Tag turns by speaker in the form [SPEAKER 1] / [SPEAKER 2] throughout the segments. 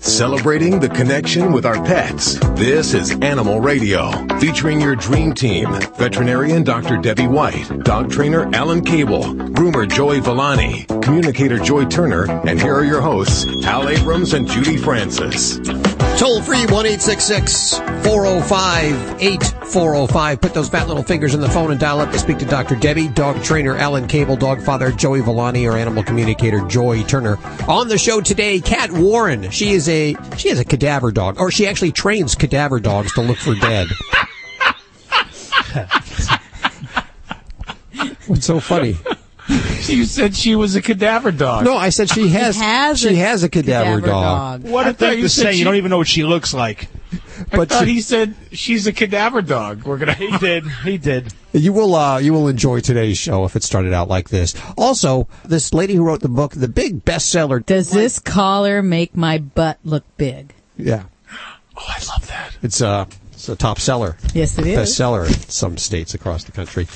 [SPEAKER 1] Celebrating the connection with our pets. This is Animal Radio, featuring your dream team. Veterinarian Dr. Debbie White, dog trainer Alan Cable, groomer Joey Villani, communicator Joy Turner, and here are your hosts, Hal Abrams and Judy Francis.
[SPEAKER 2] Toll free 1 405 8405. Put those fat little fingers in the phone and dial up to speak to Dr. Debbie, dog trainer Alan Cable, dog father Joey Villani, or animal communicator Joy Turner. On the show today, Cat Warren. She is a she is a cadaver dog, or she actually trains cadaver dogs to look for dead. What's so funny?
[SPEAKER 3] You said she was a cadaver dog.
[SPEAKER 2] No, I said she has.
[SPEAKER 4] has
[SPEAKER 2] she
[SPEAKER 4] a
[SPEAKER 2] has a cadaver,
[SPEAKER 4] cadaver
[SPEAKER 2] dog.
[SPEAKER 4] dog.
[SPEAKER 3] What
[SPEAKER 5] I
[SPEAKER 3] I thought
[SPEAKER 5] think
[SPEAKER 3] you
[SPEAKER 5] to say
[SPEAKER 3] she,
[SPEAKER 5] you don't even know what she looks like.
[SPEAKER 3] I
[SPEAKER 2] But
[SPEAKER 3] thought
[SPEAKER 2] she-
[SPEAKER 3] he said she's a cadaver dog. We're gonna.
[SPEAKER 5] He did. He did.
[SPEAKER 2] You will uh, you will enjoy today's show if it started out like this. Also, this lady who wrote the book, the big bestseller.
[SPEAKER 4] Does this collar make my butt look big?
[SPEAKER 2] Yeah,
[SPEAKER 3] Oh, I love that.
[SPEAKER 2] it's a it's a top seller,
[SPEAKER 4] Yes, it is.
[SPEAKER 2] bestseller in some states across the country.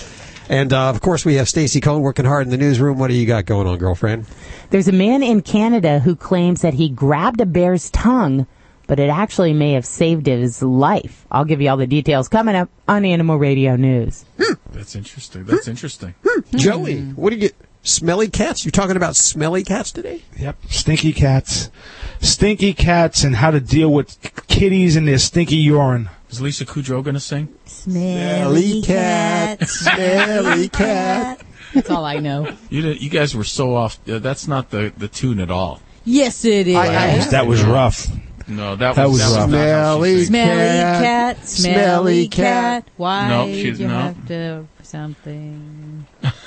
[SPEAKER 2] And uh, of course, we have Stacy Cohn working hard in the newsroom. What do you got going on, girlfriend?
[SPEAKER 6] There's a man in Canada who claims that he grabbed a bear's tongue, but it actually may have saved his life. I'll give you all the details coming up on Animal Radio News.
[SPEAKER 3] That's interesting. That's interesting.
[SPEAKER 2] Joey, what do you get? Smelly cats? You talking about smelly cats today?
[SPEAKER 5] Yep. Stinky cats. Stinky cats and how to deal with kitties and their stinky urine.
[SPEAKER 3] Is Lisa Kudrow gonna sing?
[SPEAKER 4] Smelly cat.
[SPEAKER 2] smelly cat.
[SPEAKER 4] That's all I know.
[SPEAKER 3] You did, you guys were so off. Uh, that's not the the tune at all.
[SPEAKER 4] Yes, it is.
[SPEAKER 5] That was rough.
[SPEAKER 3] No, that,
[SPEAKER 5] That
[SPEAKER 3] was,
[SPEAKER 5] was rough.
[SPEAKER 3] was not how she
[SPEAKER 2] Smelly
[SPEAKER 3] sings.
[SPEAKER 4] Smelly
[SPEAKER 2] Cat.
[SPEAKER 4] cat,
[SPEAKER 2] Smelly
[SPEAKER 4] smelly
[SPEAKER 2] cat.
[SPEAKER 4] cat. Why
[SPEAKER 3] No,
[SPEAKER 4] do
[SPEAKER 3] she's
[SPEAKER 4] you
[SPEAKER 3] not.
[SPEAKER 4] have to something?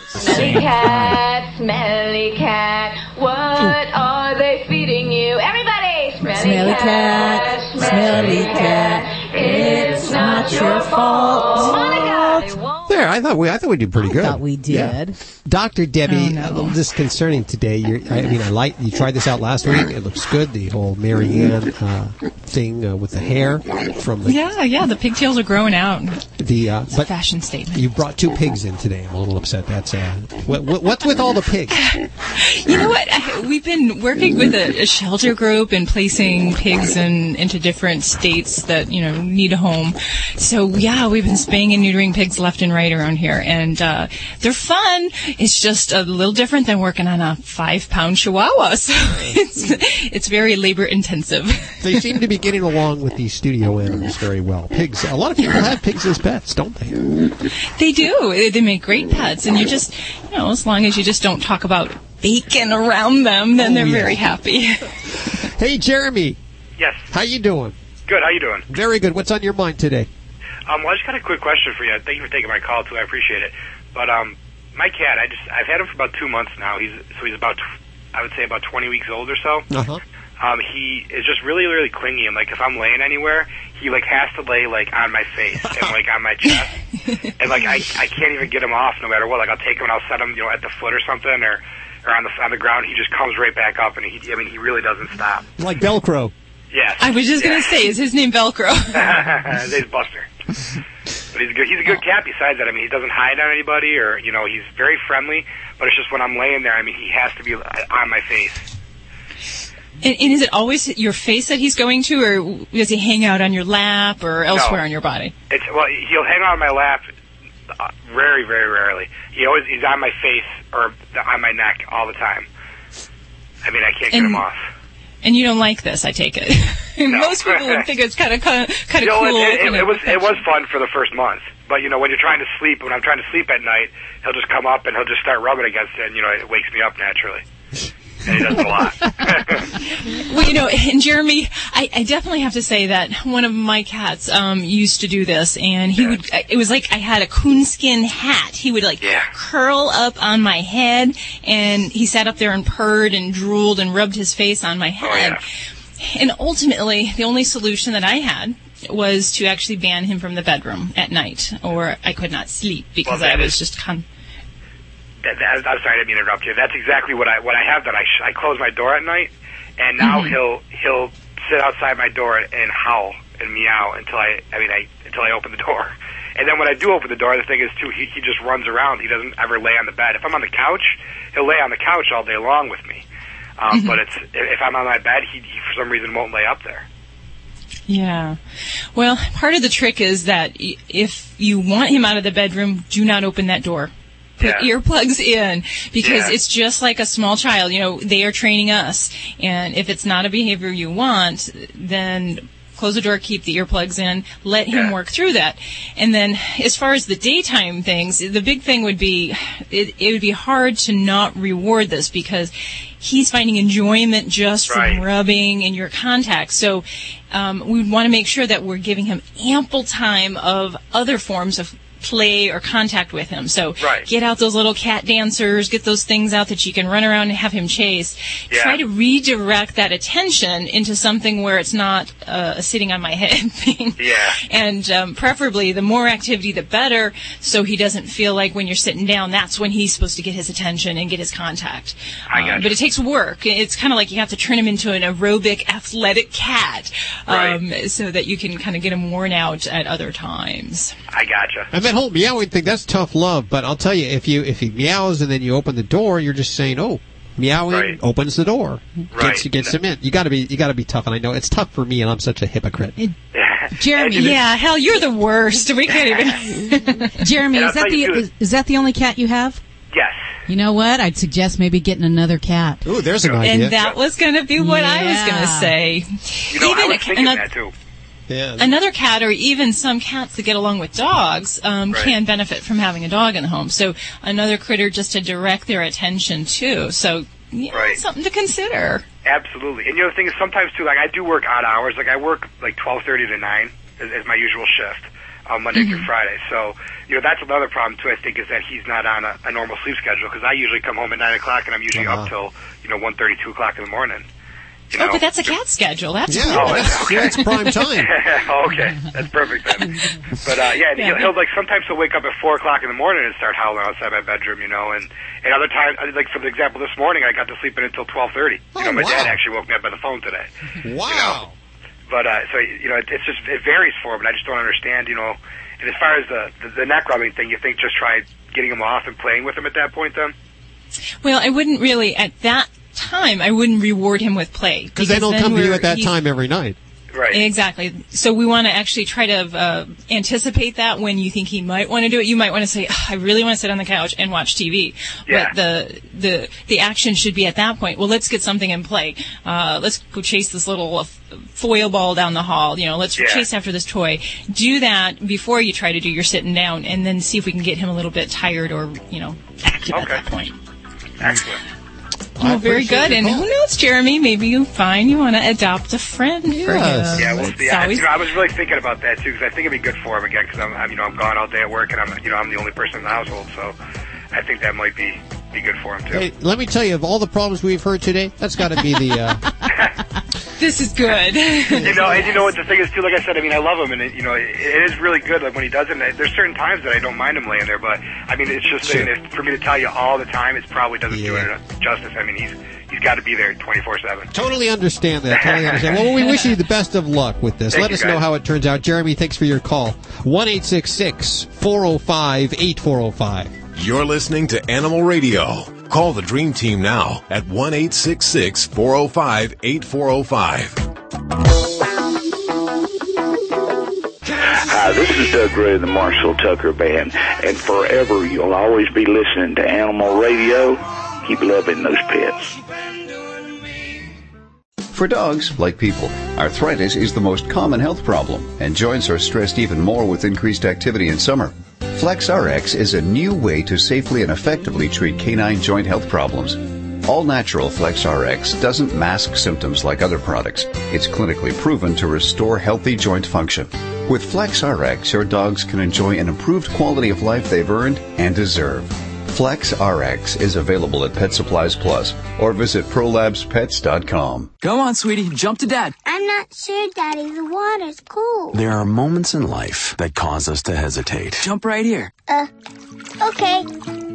[SPEAKER 7] Smelly cat, smelly cat, what are they feeding you? Everybody! Smelly,
[SPEAKER 4] Smelly cat, smelly cat, it's not your fault.
[SPEAKER 7] Monica! They won't
[SPEAKER 2] There, I thought we I thought we did pretty
[SPEAKER 4] I
[SPEAKER 2] good.
[SPEAKER 4] thought we did.
[SPEAKER 2] Doctor Debbie,
[SPEAKER 4] Oh, no.
[SPEAKER 2] a little disconcerting today. You're, I mean, I like you tried this out last week. It looks good. The whole Mary Ann uh, thing uh, with the hair from the
[SPEAKER 8] Yeah, yeah, the pigtails are growing out.
[SPEAKER 2] the. Uh,
[SPEAKER 8] It's a
[SPEAKER 2] but
[SPEAKER 8] fashion statement.
[SPEAKER 2] you brought two pigs in today. I'm a little upset. That's uh, what, what, what's with all the pigs?
[SPEAKER 8] You know what? I- We've been working with a, a shelter group and placing pigs in, into different states that, you know, need a home. So, yeah, we've been spaying and neutering pigs left and right around here. And uh, they're fun. It's just a little different than working on a five pound chihuahua. So it's, it's very labor intensive.
[SPEAKER 2] They seem to be getting along with the studio animals very well. Pigs. A lot of people have pigs as pets, don't they?
[SPEAKER 8] They do. They- They make great pets, and you just, you know, as long as you just don't talk about bacon around them, then
[SPEAKER 2] Oh,
[SPEAKER 8] they're
[SPEAKER 2] yeah.
[SPEAKER 8] very happy.
[SPEAKER 2] Hey, Jeremy,
[SPEAKER 9] Yes.
[SPEAKER 2] how you doing?
[SPEAKER 9] Good. How you doing?
[SPEAKER 2] Very good. What's on your mind today?
[SPEAKER 9] Um, well, I just got a quick question for you. Thank you for taking my call too. I appreciate it. But um, my cat, I just I've had him for about two months now. He's so he's about I would say about 20 weeks old or so.
[SPEAKER 2] Uh huh.
[SPEAKER 9] Um, he is just really really clingy, and like if I'm laying anywhere, he like has to lay like on my face and like on my chest, and like I I can't even get him off no matter what. Like I'll take him and I'll set him you know at the foot or something or. Or on the on the ground, he just comes right back up, and he, I mean, he really doesn't stop.
[SPEAKER 2] Like Velcro.
[SPEAKER 9] Yes.
[SPEAKER 8] I was just gonna say, is his name Velcro?
[SPEAKER 9] He's Buster. But he's a good. He's a good cat. Besides that, I mean, he doesn't hide on anybody, or you know, he's very friendly. But it's just when I'm laying there, I mean, he has to be on my face.
[SPEAKER 8] and, and is it always your face that he's going to, or does he hang out on your lap or elsewhere
[SPEAKER 9] No.
[SPEAKER 8] on your body?
[SPEAKER 9] It's well, he'll hang out on my lap. Uh, very, very rarely. He always he's on my face or on my neck all the time. I mean, I can't get him off.
[SPEAKER 8] And you don't like this, I take it. Most people would think it's kind of kind of kind
[SPEAKER 9] You know,
[SPEAKER 8] cool.
[SPEAKER 9] it, it,
[SPEAKER 8] kind
[SPEAKER 9] it was it was fun for the first month, but you know, when you're trying to sleep, when I'm trying to sleep at night, he'll just come up and he'll just start rubbing against it, and you know, it wakes me up naturally. And he does a lot.
[SPEAKER 8] Well, you know, and Jeremy, I, I definitely have to say that one of my cats um, used to do this, and he would. It was like I had a coonskin hat. He would like
[SPEAKER 9] Yeah.
[SPEAKER 8] curl up on my head, and he sat up there and purred and drooled and rubbed his face on my head. And ultimately, the only solution that I had was to actually ban him from the bedroom at night, or I could not sleep because
[SPEAKER 9] Well,
[SPEAKER 8] I was
[SPEAKER 9] is-
[SPEAKER 8] just con-
[SPEAKER 9] that, that, I'm sorry, I didn't mean to interrupt you. That's exactly what I what I have done. I sh- I close my door at night, and now
[SPEAKER 8] Mm-hmm.
[SPEAKER 9] he'll he'll sit outside my door and howl and meow until I I mean I until I open the door. And then when I do open the door, the thing is too he he just runs around. He doesn't ever lay on the bed. If I'm on the couch, he'll lay on the couch all day long with me. Um,
[SPEAKER 8] Mhm.
[SPEAKER 9] But it's if I'm on my bed, he, he for some reason won't lay up there.
[SPEAKER 8] Yeah. Well, part of the trick is that if you want him out of the bedroom, do not open that door. Put
[SPEAKER 9] Yeah.
[SPEAKER 8] earplugs in because
[SPEAKER 9] Yeah.
[SPEAKER 8] it's just like a small child. You know, they are training us. And if it's not a behavior you want, then close the door, keep the earplugs in, let him work through that. And then as far as the daytime things, the big thing would be, it, it would be hard to not reward this because he's finding enjoyment just from rubbing in your contact. So um, we want to make sure that we're giving him ample time of other forms of play or contact with him. So
[SPEAKER 9] Right.
[SPEAKER 8] get out those little cat dancers, get those things out that you can run around and have him chase.
[SPEAKER 9] Yeah.
[SPEAKER 8] Try to redirect that attention into something where it's not uh, a sitting on my head thing.
[SPEAKER 9] Yeah.
[SPEAKER 8] And um, preferably, the more activity, the better, so he doesn't feel like when you're sitting down, that's when he's supposed to get his attention and get his contact.
[SPEAKER 9] I
[SPEAKER 8] Um, but it takes work. It's kind of like you have to turn him into an aerobic, athletic cat, um, so that you can kind of get him worn out at other times.
[SPEAKER 9] I gotcha.
[SPEAKER 2] And that whole meowing thing, that's tough love. But I'll tell you, if you if he meows and then you open the door, you're just saying, "Oh, meowing
[SPEAKER 9] Right.
[SPEAKER 2] opens the door,
[SPEAKER 9] Right.
[SPEAKER 2] gets gets him in." You got to be you got to be tough. And I know it's tough for me, and I'm such a hypocrite.
[SPEAKER 4] Jeremy.
[SPEAKER 8] Yeah, hell, you're the worst. We can't even.
[SPEAKER 4] Jeremy, is that the is, is that the only cat you have?
[SPEAKER 9] Yes.
[SPEAKER 4] You know what? I'd suggest maybe getting another cat.
[SPEAKER 2] Ooh, there's an idea.
[SPEAKER 8] And that was going to be what I was going to say.
[SPEAKER 9] You know, I
[SPEAKER 8] Even
[SPEAKER 9] was thinking
[SPEAKER 8] another-
[SPEAKER 9] that too.
[SPEAKER 2] Yeah.
[SPEAKER 8] Another cat, or even some cats that get along with dogs, um,
[SPEAKER 9] Right.
[SPEAKER 8] can benefit from having a dog in the home. So another critter just to direct their attention to. So yeah,
[SPEAKER 9] Right.
[SPEAKER 8] something to consider.
[SPEAKER 9] Absolutely. And you know the thing is sometimes too, like I do work odd hours. Like I work like twelve thirty to nine is, is my usual shift on Monday through Friday. So you know that's another problem too. I think is that he's not on a, a normal sleep schedule because I usually come home at nine o'clock and I'm usually
[SPEAKER 2] Uh-huh.
[SPEAKER 9] up till you know one thirty, two o'clock in the morning. You know?
[SPEAKER 8] Oh, but that's a cat schedule. That's
[SPEAKER 2] Yeah,
[SPEAKER 9] Oh,
[SPEAKER 8] good.
[SPEAKER 9] that's-
[SPEAKER 2] yeah, it's prime time.
[SPEAKER 9] okay, that's perfect then. But uh, yeah,
[SPEAKER 8] Yeah.
[SPEAKER 9] He'll, he'll like sometimes he'll wake up at four o'clock in the morning and start howling outside my bedroom, you know. And and other times, like for example, this morning I got to sleep in until twelve thirty. You
[SPEAKER 2] Oh,
[SPEAKER 9] know, my
[SPEAKER 2] wow.
[SPEAKER 9] dad actually woke me up by the phone today.
[SPEAKER 2] Wow.
[SPEAKER 9] But uh, so you know, it, it's just it varies for him, and I just don't understand, you know. And as far as the, the the neck rubbing thing, you think just try getting him off and playing with him at that point, then?
[SPEAKER 8] Well, I wouldn't really at that time. I wouldn't reward him with play
[SPEAKER 2] Because they don't come to you at that time every night.
[SPEAKER 9] Right.
[SPEAKER 8] Exactly. So we want to actually try to uh, anticipate that when you think he might want to do it. You might want to say, "Ah, "I really want to sit on the couch and watch TV,"
[SPEAKER 9] Yeah.
[SPEAKER 8] but the the the action should be at that point. Well, let's get something in play. Uh, let's go chase this little uh, foil ball down the hall. You know, let's
[SPEAKER 9] Yeah.
[SPEAKER 8] chase after this toy. Do that before you try to do your sitting down, and then see if we can get him a little bit tired or you know active at that point.
[SPEAKER 9] Excellent.
[SPEAKER 2] I
[SPEAKER 8] Oh, very good. And who knows, Jeremy? Maybe you find you want to adopt a friend for him.
[SPEAKER 9] Yeah, we'll see. I,
[SPEAKER 8] always-
[SPEAKER 9] you know, I was really thinking about that too because I think it'd be good for him again because I'm, I'm, you know, I'm gone all day at work and I'm, you know, I'm the only person in the household, so I think that might be be good for him too.
[SPEAKER 2] Hey, let me tell you, of all the problems we've heard today, that's got to be the. Uh,
[SPEAKER 8] This is good.
[SPEAKER 9] you know, and you know what the thing is too. Like I said, I mean, I love him, and it, you know, it, it is really good. Like when he does it, and there's certain times that I don't mind him laying there, but I mean, it's just
[SPEAKER 2] Sure.
[SPEAKER 9] if, for me to tell you all the time, it probably doesn't do
[SPEAKER 2] Yeah.
[SPEAKER 9] it justice. I mean, he's he's got to be there 24 seven.
[SPEAKER 2] Totally understand that. Totally understand. Well, we wish you the best of luck with this.
[SPEAKER 9] Thank
[SPEAKER 2] Let
[SPEAKER 9] you,
[SPEAKER 2] us know how it turns out. Jeremy, thanks for your call. 1 405 8405.
[SPEAKER 1] You're listening to Animal Radio. Call the Dream Team now at 1 405 8405.
[SPEAKER 10] Hi, this is Doug Gray of the Marshall Tucker Band, and forever you'll always be listening to Animal Radio. Keep loving those pets.
[SPEAKER 11] For dogs, like people, arthritis is the most common health problem, and joints are stressed even more with increased activity in summer. FlexRx is a new way to safely and effectively treat canine joint health problems. All natural FlexRx doesn't mask symptoms like other products. It's clinically proven to restore healthy joint function. With FlexRx, your dogs can enjoy an improved quality of life they've earned and deserve. FlexRx is available at Pet Supplies Plus or visit prolabspets.com.
[SPEAKER 12] Go on, sweetie, jump to dad.
[SPEAKER 13] I'm not sure, Daddy. The water's cool.
[SPEAKER 12] There are moments in life that cause us to hesitate. Jump right here.
[SPEAKER 13] Uh, okay.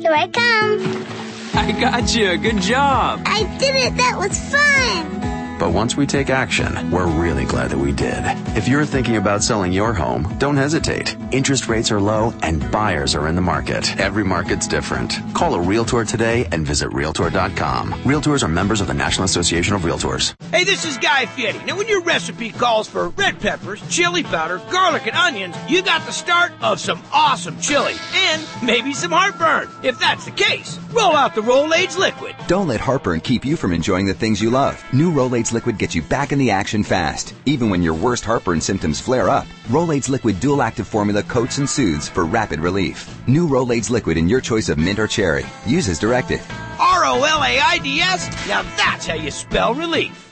[SPEAKER 13] Here I come.
[SPEAKER 12] I got you. Good job.
[SPEAKER 13] I did it. That was fun.
[SPEAKER 14] But once we take action, we're really glad that we did. If you're thinking about selling your home, don't hesitate. Interest rates are low and buyers are in the market. Every market's different. Call a Realtor today and visit Realtor.com. Realtors are members of the National Association of Realtors.
[SPEAKER 12] Hey, this is Guy Fieri. Now, when your recipe calls for red peppers, chili powder, garlic, and onions, you got the start of some awesome chili and maybe some heartburn. If that's the case, roll out the Rolaids liquid.
[SPEAKER 15] Don't let heartburn keep you from enjoying the things you love. New Liquid gets you back in the action fast, even when your worst heartburn symptoms flare up. Rolaids liquid dual active formula coats and soothes for rapid relief. New Rolaids liquid in your choice of mint or cherry. Use as directed.
[SPEAKER 12] R O L A I D S? Now that's how you spell relief.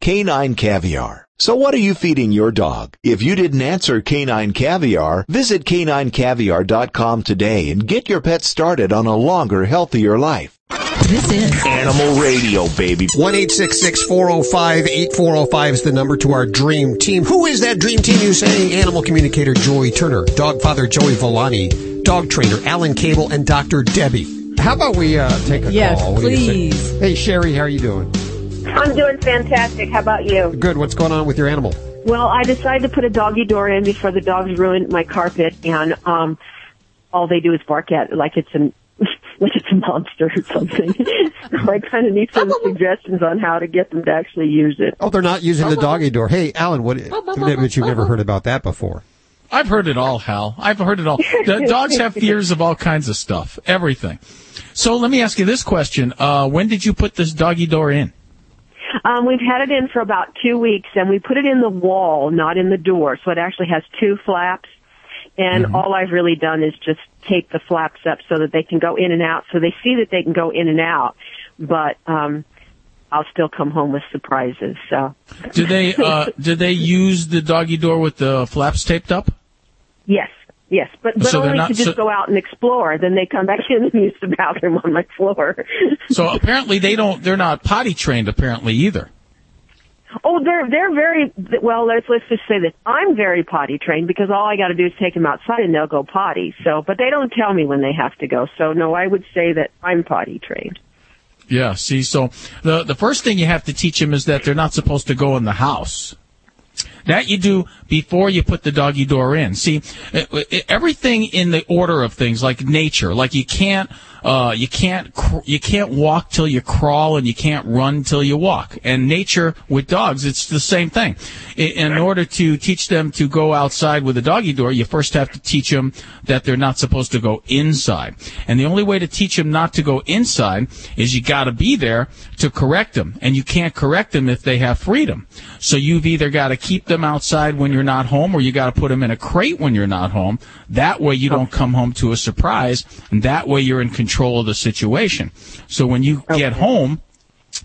[SPEAKER 16] Canine caviar. So what are you feeding your dog? If you didn't answer Canine Caviar, visit caninecaviar.com today and get your pet started on a longer, healthier life.
[SPEAKER 17] This is
[SPEAKER 16] Animal Radio, baby.
[SPEAKER 2] 1-866-405-8405 is the number to our dream team. Who is that dream team you say? Animal communicator Joy Turner, dog father Joey Villani, dog trainer Alan Cable, and Dr. Debbie. How about we uh, take a
[SPEAKER 18] Yes,
[SPEAKER 2] call? What do you say?
[SPEAKER 18] please.
[SPEAKER 2] Hey, Sherry, how are you doing?
[SPEAKER 18] I'm doing fantastic. How about you?
[SPEAKER 2] Good. What's going on with your animal?
[SPEAKER 18] Well, I decided to put a doggy door in before the dogs ruined my carpet, and um, all they do is bark at it like it's an like it's a monster or something. so I kind of need some suggestions on how to get them to actually use it.
[SPEAKER 2] Oh, they're not using the doggy door. Hey, Alan, what? But you've never heard about that before.
[SPEAKER 3] I've heard it all, Hal. I've heard it all. The dogs have fears of all kinds of stuff, everything. So let me ask you this question: uh, When did you put this doggy door in?
[SPEAKER 18] Um, we've had it in for about two weeks, and we put it in the wall, not in the door. So it actually has two flaps. And all I've really done is just tape the flaps up so that they can go in and out. So they see that they can go in and out, but um, I'll still come home with surprises. So
[SPEAKER 3] do they uh, did they use the doggy door with the flaps taped up?
[SPEAKER 18] yes, yes, but but
[SPEAKER 3] So
[SPEAKER 18] only
[SPEAKER 3] not-
[SPEAKER 18] to just
[SPEAKER 3] so-
[SPEAKER 18] go out and explore. Then they come back in and use the bathroom on my floor.
[SPEAKER 3] So apparently they don't. They're not potty trained. Apparently either.
[SPEAKER 18] Oh, they're they're very well. Let's let's just say this. I'm very potty trained because all I got to do is take them outside and they'll go potty. So, but they don't tell me when they have to go. So, no, I would say that I'm potty trained.
[SPEAKER 3] Yeah. See, so the the first thing you have to teach them is that they're not supposed to go in the house. That you do before you put the doggy door in. See, everything in the order of things, like nature, like you can't, uh, you can't, cr- you can't walk till you crawl, and you can't run till you walk. And nature with dogs, it's the same thing. I- In order to teach them to go outside with a doggy door, you first have to teach them that they're not supposed to go inside. And the only way to teach them not to go inside is you got to be there to correct them, and you can't correct them if they have freedom. So you've either got to keep them outside when you're not home, or you got to put them in a crate when you're not home. That way you don't come home to a surprise, and that way you're in control of the situation. So when you get home,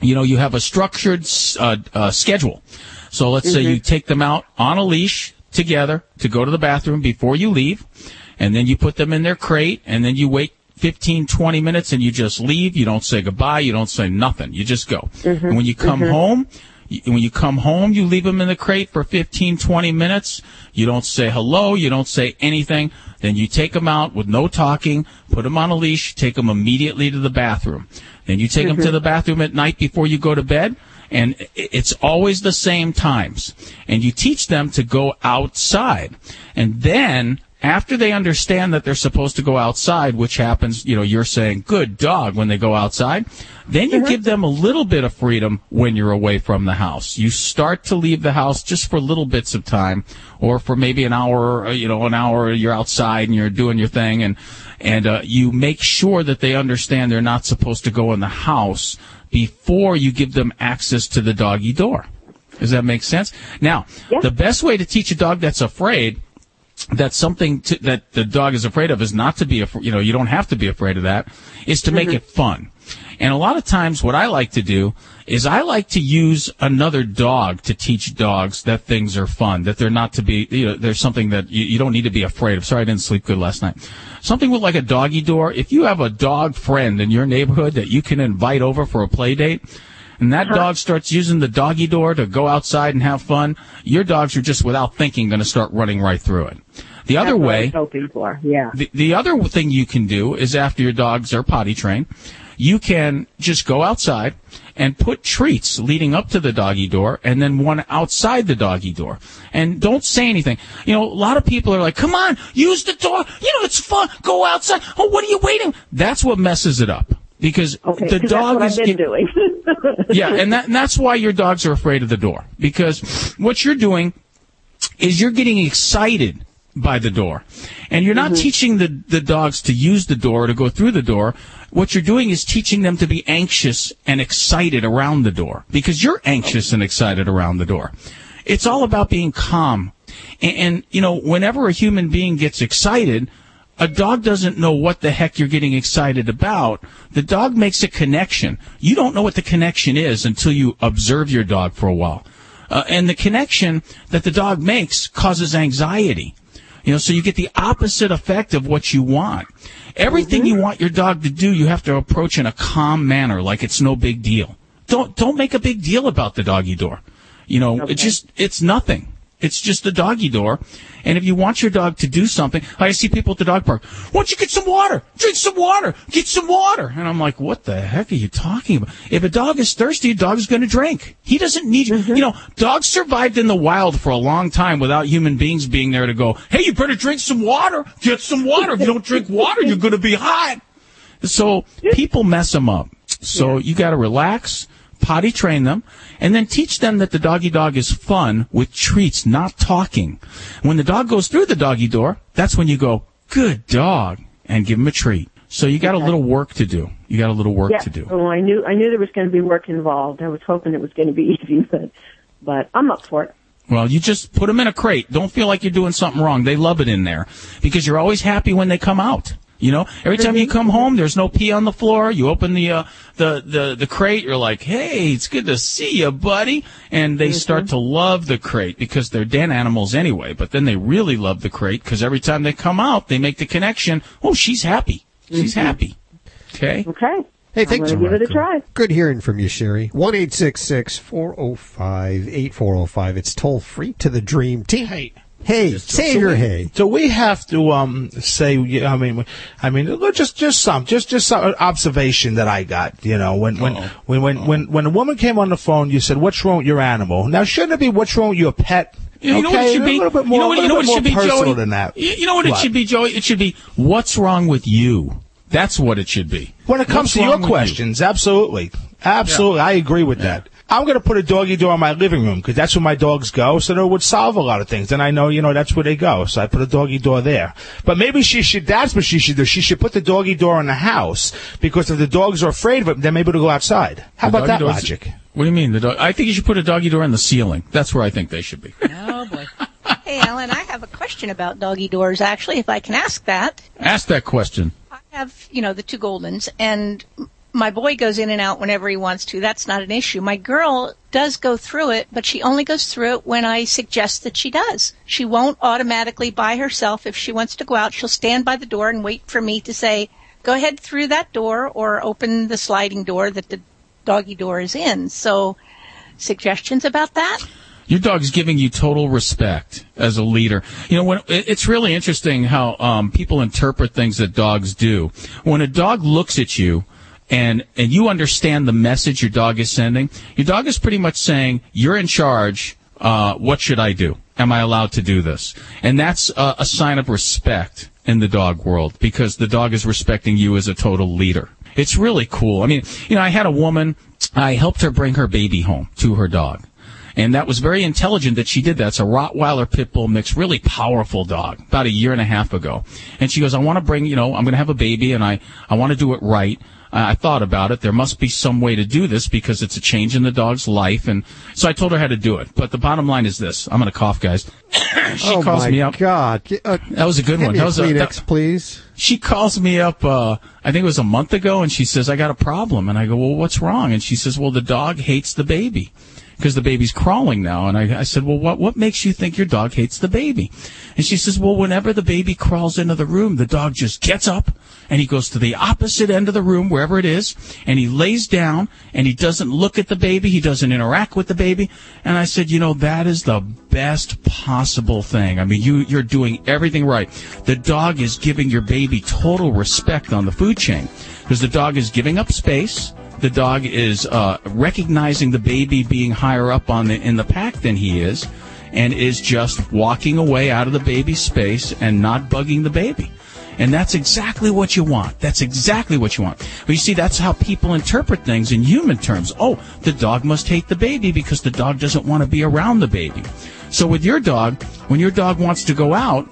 [SPEAKER 3] you know you have a structured uh, uh, schedule. So let's say you take them out on a leash together to go to the bathroom before you leave, and then you put them in their crate, and then you wait 15, 20 minutes, and you just leave. You don't say goodbye. You don't say nothing. You just go. And when you come
[SPEAKER 19] Mhm.
[SPEAKER 3] home, when you come home, you leave them in the crate for 15, 20 minutes. You don't say hello. You don't say anything. Then you take them out with no talking, put them on a leash, take them immediately to the bathroom. Then you take them to
[SPEAKER 19] mm-hmm.
[SPEAKER 3] the bathroom at night before you go to bed. And it's always the same times. And you teach them to go outside. And then after they understand that they're supposed to go outside, which happens, you know, you're saying good dog when they go outside, then you give them a little bit of freedom when you're away from the house. You start to leave the house just for little bits of time or for maybe an hour, uh, you know, an hour you're outside and you're doing your thing and, and, uh, you make sure that they understand they're not supposed to go in the house before you give them access to the doggy door. Does that make sense? Now, the best way to teach a dog that's afraid that something to, that the dog is afraid of is not to be, af- you know, you don't have to be afraid of that, is to make mm-hmm. it fun. And a lot of times what I like to do is I like to use another dog to teach dogs that things are fun, that they're not to be, you know, there's something that you, you don't need to be afraid of. Sorry, I didn't sleep good last night. Something with like a doggy door. If you have a dog friend in your neighborhood that you can invite over for a play date, and that dog starts using the doggy door to go outside and have fun, your dogs are just without thinking going to start running right through it. The other
[SPEAKER 18] That's I
[SPEAKER 3] way,
[SPEAKER 18] hoping for. Yeah.
[SPEAKER 3] the, the other thing you can do is after your dogs are potty trained, you can just go outside and put treats leading up to the doggy door and then one outside the doggy door. And don't say anything. You know, a lot of people are like, come on, use the door. You know, it's fun. Go outside. Oh, what are you waiting? That's what messes it up. Because
[SPEAKER 18] Okay,
[SPEAKER 3] the dog is
[SPEAKER 18] what I've been
[SPEAKER 3] get-
[SPEAKER 18] doing.
[SPEAKER 3] yeah, and that and that's why your dogs are afraid of the door because what you're doing is you're getting excited by the door, and you're not
[SPEAKER 18] Mm-hmm.
[SPEAKER 3] teaching the the dogs to use the door to go through the door. What you're doing is teaching them to be anxious and excited around the door because you're anxious and excited around the door. It's all about being calm, and, and you know whenever a human being gets excited. A dog doesn't know what the heck you're getting excited about. The dog makes a connection. You don't know what the connection is until you observe your dog for a while. Uh, and the connection that the dog makes causes anxiety. You know, so you get the opposite effect of what you want. Everything you want your dog to do, you have to approach in a calm manner, like it's no big deal. Don't don't make a big deal about the doggy door. You know, it just it's nothing. It's just the doggy door. And if you want your dog to do something, I see people at the dog park. Why don't you get some water? Drink some water. Get some water. And I'm like, what the heck are you talking about? If a dog is thirsty, a dog is going to drink. He doesn't need you. Mm-hmm. You know, dogs survived in the wild for a long time without human beings being there to go, hey, you better drink some water. Get some water. If you don't drink water, you're going to be hot. So people mess them up. So you got to relax, potty train them, and then teach them that the doggy dog is fun with treats, not talking. When the dog goes through the doggy door, that's when you go, good dog, and give him a treat. So you got a little work to do. You got a little work
[SPEAKER 18] yeah.
[SPEAKER 3] to do.
[SPEAKER 18] Oh, I knew I knew there was going to be work involved. I was hoping it was going to be easy, but but I'm up for it.
[SPEAKER 3] Well, you just put them in a crate. Don't feel like you're doing something wrong. They love it in there because you're always happy when they come out. You know, every time you come home, there's no pee on the floor. You open the uh, the the the crate. You're like, "Hey, it's good to see you, buddy." And they start to love the crate because they're den animals anyway. But then they really love the crate because every time they come out, they make the connection. Oh, she's happy. She's happy. Okay.
[SPEAKER 18] Okay.
[SPEAKER 2] Hey, thanks.
[SPEAKER 18] I'm give it a try.
[SPEAKER 2] Good hearing from you, Sherry. One eight six six four zero five eight four zero five. It's toll free to the Dream Team.
[SPEAKER 5] Hey.
[SPEAKER 2] Hey, say your
[SPEAKER 5] we,
[SPEAKER 2] hey.
[SPEAKER 5] So we have to um say I mean I mean just just some just just some observation that I got you know when when when when, when when a woman came on the phone you said what's wrong with your animal now shouldn't it be what's wrong with your pet
[SPEAKER 3] You know what
[SPEAKER 5] Okay,
[SPEAKER 3] it should be?
[SPEAKER 5] a little bit more,
[SPEAKER 3] you know what,
[SPEAKER 5] a
[SPEAKER 3] you know
[SPEAKER 5] little
[SPEAKER 3] what it
[SPEAKER 5] bit
[SPEAKER 3] should
[SPEAKER 5] more
[SPEAKER 3] be,
[SPEAKER 5] personal
[SPEAKER 3] Joey?
[SPEAKER 5] than that.
[SPEAKER 3] You, you know what, it should be, Joey? It should be, what's wrong with you? That's what it should be.
[SPEAKER 5] When it comes
[SPEAKER 3] What's
[SPEAKER 5] to your
[SPEAKER 3] wrong with you?
[SPEAKER 5] questions, absolutely, absolutely, I agree with that. I'm going to put a doggy door in my living room because that's where my dogs go, so that would solve a lot of things. And I know, you know, that's where they go, so I put a doggy door there. But maybe she should. That's what she should do. She should put the doggy door in the house because if the dogs are afraid of it, they're able to go outside. How
[SPEAKER 3] The
[SPEAKER 5] about that
[SPEAKER 3] doors-
[SPEAKER 5] logic?
[SPEAKER 3] What do you mean? The dog, I think you should put a doggy door in the ceiling. That's where I think they should be.
[SPEAKER 17] Oh boy.
[SPEAKER 19] Hey, Alan, I have a question about doggy doors, actually, if I can ask that.
[SPEAKER 3] Ask that question.
[SPEAKER 19] I have, you know, the two Goldens, and my boy goes in and out whenever he wants to. That's not an issue. My girl does go through it, but she only goes through it when I suggest that she does. She won't automatically by herself. If she wants to go out, she'll stand by the door and wait for me to say, go ahead through that door or open the sliding door that the doggy door is in. So, suggestions about that?
[SPEAKER 3] Your dog's giving you total respect as a leader. You know, when it's really interesting how um, people interpret things that dogs do. When a dog looks at you and and you understand the message your dog is sending, your dog is pretty much saying, "You're in charge. Uh, what should I do? Am I allowed to do this?" And that's a, a sign of respect in the dog world because the dog is respecting you as a total leader. It's really cool. I mean, you know, I had a woman. I helped her bring her baby home to her dog. And that was very intelligent that she did that. It's a Rottweiler Pit Bull mix, really powerful dog, about a year and a half ago. And she goes, I want to bring, you know, I'm going to have a baby and I, I want to do it right. I thought about it. There must be some way to do this because it's a change in the dog's life, and so I told her how to do it. But the bottom line is this: I'm going to cough, guys. she
[SPEAKER 2] oh
[SPEAKER 3] calls
[SPEAKER 2] my
[SPEAKER 3] me up.
[SPEAKER 2] God, uh,
[SPEAKER 3] That was a good one. That was a, that-
[SPEAKER 2] please.
[SPEAKER 3] she calls me up uh i think it was a month ago and she says i got a problem and i go well what's wrong and she says well the dog hates the baby because the baby's crawling now. And I, I said well what what makes you think your dog hates the baby? And she says well whenever the baby crawls into the room the dog just gets up and he goes to the opposite end of the room wherever it is and he lays down and he doesn't look at the baby. He doesn't interact with the baby. And i said you know that is the best possible thing. I mean you you're doing everything right. The dog is giving your baby total respect on the food chain because the dog is giving up space the dog is uh, recognizing the baby being higher up on the in the pack than he is and is just walking away out of the baby's space and not bugging the baby and that's exactly what you want. That's exactly what you want. But you see, that's how people interpret things in human terms. Oh, the dog must hate the baby because the dog doesn't want to be around the baby. So with your dog, when your dog wants to go out,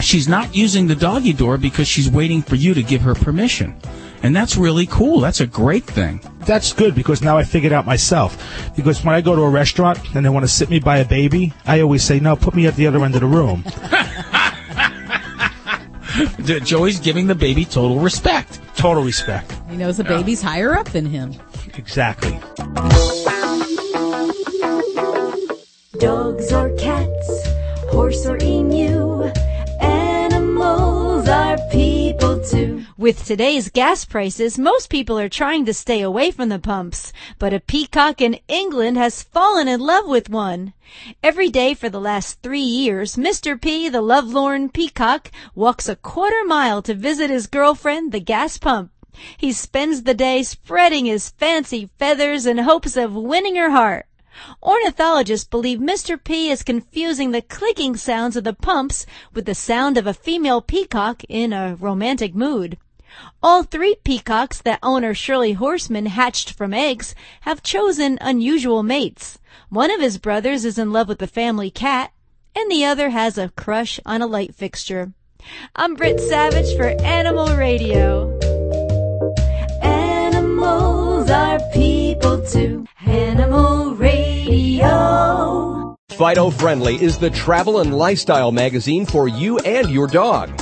[SPEAKER 3] she's not using the doggy door because she's waiting for you to give her permission. And that's really cool. That's a great thing.
[SPEAKER 5] That's good because now I figured out myself. Because when I go to a restaurant and they want to sit me by a baby, I always say, no, put me at the other end of the room.
[SPEAKER 3] Joey's giving the baby total respect.
[SPEAKER 5] Total respect.
[SPEAKER 4] He knows the baby's higher up than him.
[SPEAKER 5] Exactly.
[SPEAKER 20] Dogs or cats, horse or emu,
[SPEAKER 21] With today's gas prices, most people are trying to stay away from the pumps, but a peacock in England has fallen in love with one. Every day for the last three years, Mr. P, the lovelorn peacock, walks a quarter mile to visit his girlfriend, the gas pump. He spends the day spreading his fancy feathers in hopes of winning her heart. Ornithologists believe Mr. P is confusing the clicking sounds of the pumps with the sound of a female peacock in a romantic mood. All three peacocks that owner Shirley Horseman hatched from eggs have chosen unusual mates. One of his brothers is in love with the family cat, and the other has a crush on a light fixture. I'm Britt Savage for Animal Radio. Animals are people too. Animal Radio.
[SPEAKER 22] Fido Friendly is the travel and lifestyle magazine for you and your dog.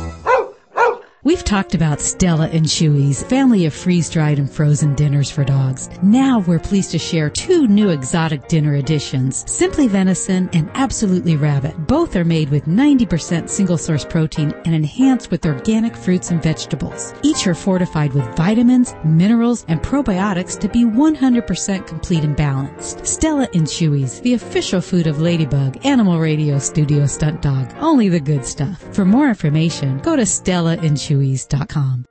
[SPEAKER 4] We've talked about Stella and Chewy's family of freeze-dried and frozen dinners for dogs. Now we're pleased to share two new exotic dinner editions, Simply Venison and Absolutely Rabbit. Both are made with 90% single source protein and enhanced with organic fruits and vegetables. Each are fortified with vitamins, minerals, and probiotics to be 100% complete and balanced. Stella and Chewy's, the official food of Ladybug, Animal Radio Studio Stunt Dog. Only the good stuff. For more information, go to stellaandchewy's.com.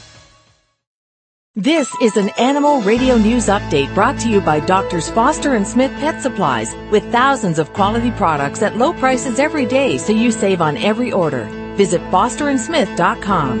[SPEAKER 23] This is an Animal Radio News Update brought to you by Doctors Foster and Smith Pet Supplies with thousands of quality products at low prices every day so you save on every order. Visit fosterandsmith.com.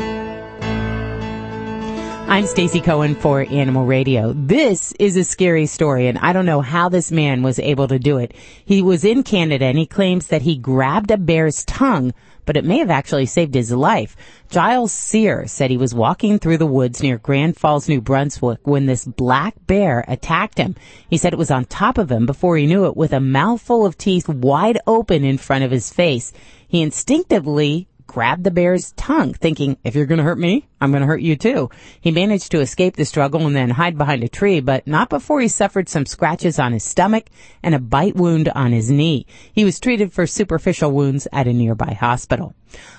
[SPEAKER 6] I'm Stacy Cohen for Animal Radio. This is a scary story and I don't know how this man was able to do it. He was in Canada and he claims that he grabbed a bear's tongue, but it may have actually saved his life. Giles Sear said he was walking through the woods near Grand Falls, New Brunswick when this black bear attacked him. He said it was on top of him before he knew it with a mouthful of teeth wide open in front of his face. He instinctively grabbed the bear's tongue, thinking, if you're going to hurt me, I'm going to hurt you too. He managed to escape the struggle and then hide behind a tree, but not before he suffered some scratches on his stomach and a bite wound on his knee. He was treated for superficial wounds at a nearby hospital.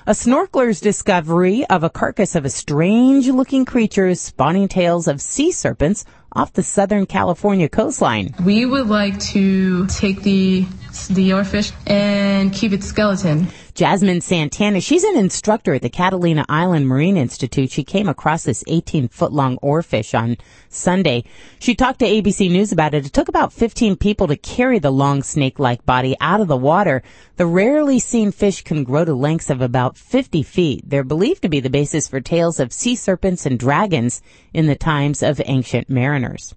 [SPEAKER 6] A snorkeler's discovery of a carcass of a strange looking creature is spawning tales of sea serpents off the Southern California coastline.
[SPEAKER 24] We would like to take the the fish and keep its skeleton.
[SPEAKER 6] Jasmine Santana, she's an instructor at the Catalina Island Marine Institute. She came across this 18 foot long oarfish on Sunday. She talked to ABC News about it. It took about 15 people to carry the long snake like body out of the water. The rarely seen fish can grow to lengths of about 50 feet. They're believed to be the basis for tales of sea serpents and dragons in the times of ancient mariners.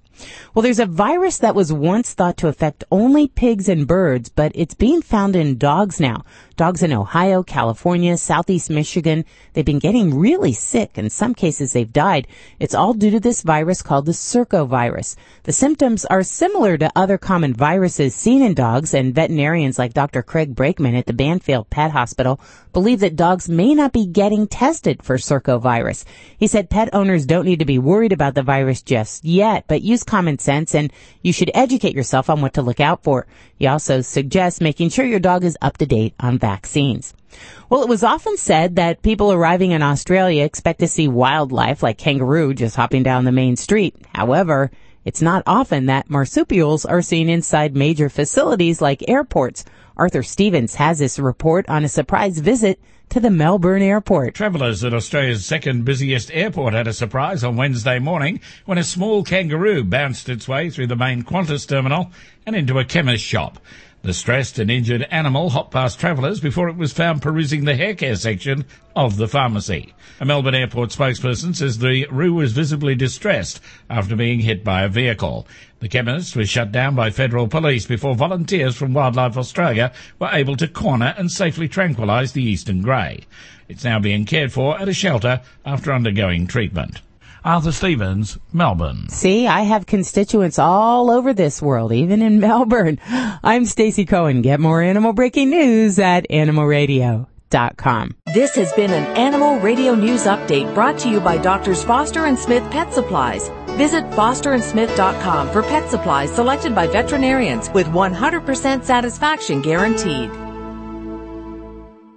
[SPEAKER 6] Well, there's a virus that was once thought to affect only pigs and birds, but it's being found in dogs now. Dogs in Ohio, California, Southeast Michigan, they've been getting really sick. In some cases, they've died. It's all due to this virus called the circovirus. The symptoms are similar to other common viruses seen in dogs, and veterinarians like Dr. Craig Brakeman at the Banfield Pet Hospital believe that dogs may not be getting tested for circovirus. He said pet owners don't need to be worried about the virus just yet, but use common sense and you should educate yourself on what to look out for. He also suggests making sure your dog is up to date on vaccines. Well, it was often said that people arriving in Australia expect to see wildlife like kangaroo just hopping down the main street. However, it's not often that marsupials are seen inside major facilities like airports. Arthur Stevens has this report on a surprise visit to the Melbourne airport.
[SPEAKER 22] Travellers at Australia's second busiest airport had a surprise on Wednesday morning when a small kangaroo bounced its way through the main Qantas terminal and into a chemist shop. The stressed and injured animal hopped past travellers before it was found perusing the haircare section of the pharmacy. A Melbourne airport spokesperson says the roo was visibly distressed after being hit by a vehicle. The chemist was shut down by federal police before volunteers from Wildlife Australia were able to corner and safely tranquilise the eastern grey. It's now being cared for at a shelter after undergoing treatment. Arthur Stevens, Melbourne.
[SPEAKER 6] See, I have constituents all over this world, even in Melbourne. I'm Stacy Cohen. Get more animal breaking news at animalradio.com.
[SPEAKER 23] This has been an Animal Radio News Update brought to you by Doctors Foster and Smith Pet Supplies. Visit fosterandsmith.com for pet supplies selected by veterinarians with 100% satisfaction guaranteed.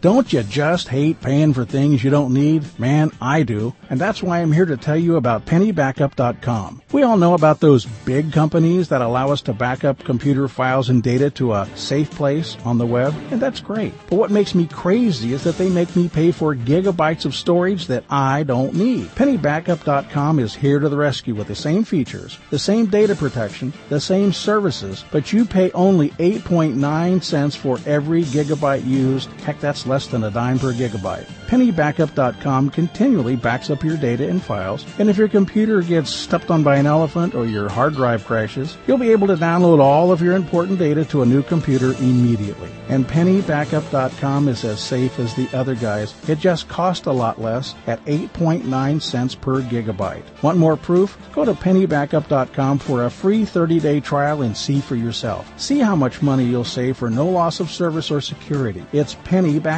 [SPEAKER 25] Don't you just hate paying for things you don't need? Man, I do. And that's why I'm here to tell you about pennybackup.com. We all know about those big companies that allow us to back up computer files and data to a safe place on the web, and that's great. But what makes me crazy is that they make me pay for gigabytes of storage that I don't need. Pennybackup.com is here to the rescue with the same features, the same data protection, the same services, but you pay only 8.9 cents for every gigabyte used. Heck, that's less than a dime per gigabyte. PennyBackup.com continually backs up your data and files, and if your computer gets stepped on by an elephant or your hard drive crashes, you'll be able to download all of your important data to a new computer immediately. And PennyBackup.com is as safe as the other guys. It just costs a lot less at 8.9 cents per gigabyte. Want more proof? Go to PennyBackup.com for a free 30-day trial and see for yourself. See how much money you'll save for no loss of service or security. It's PennyBackup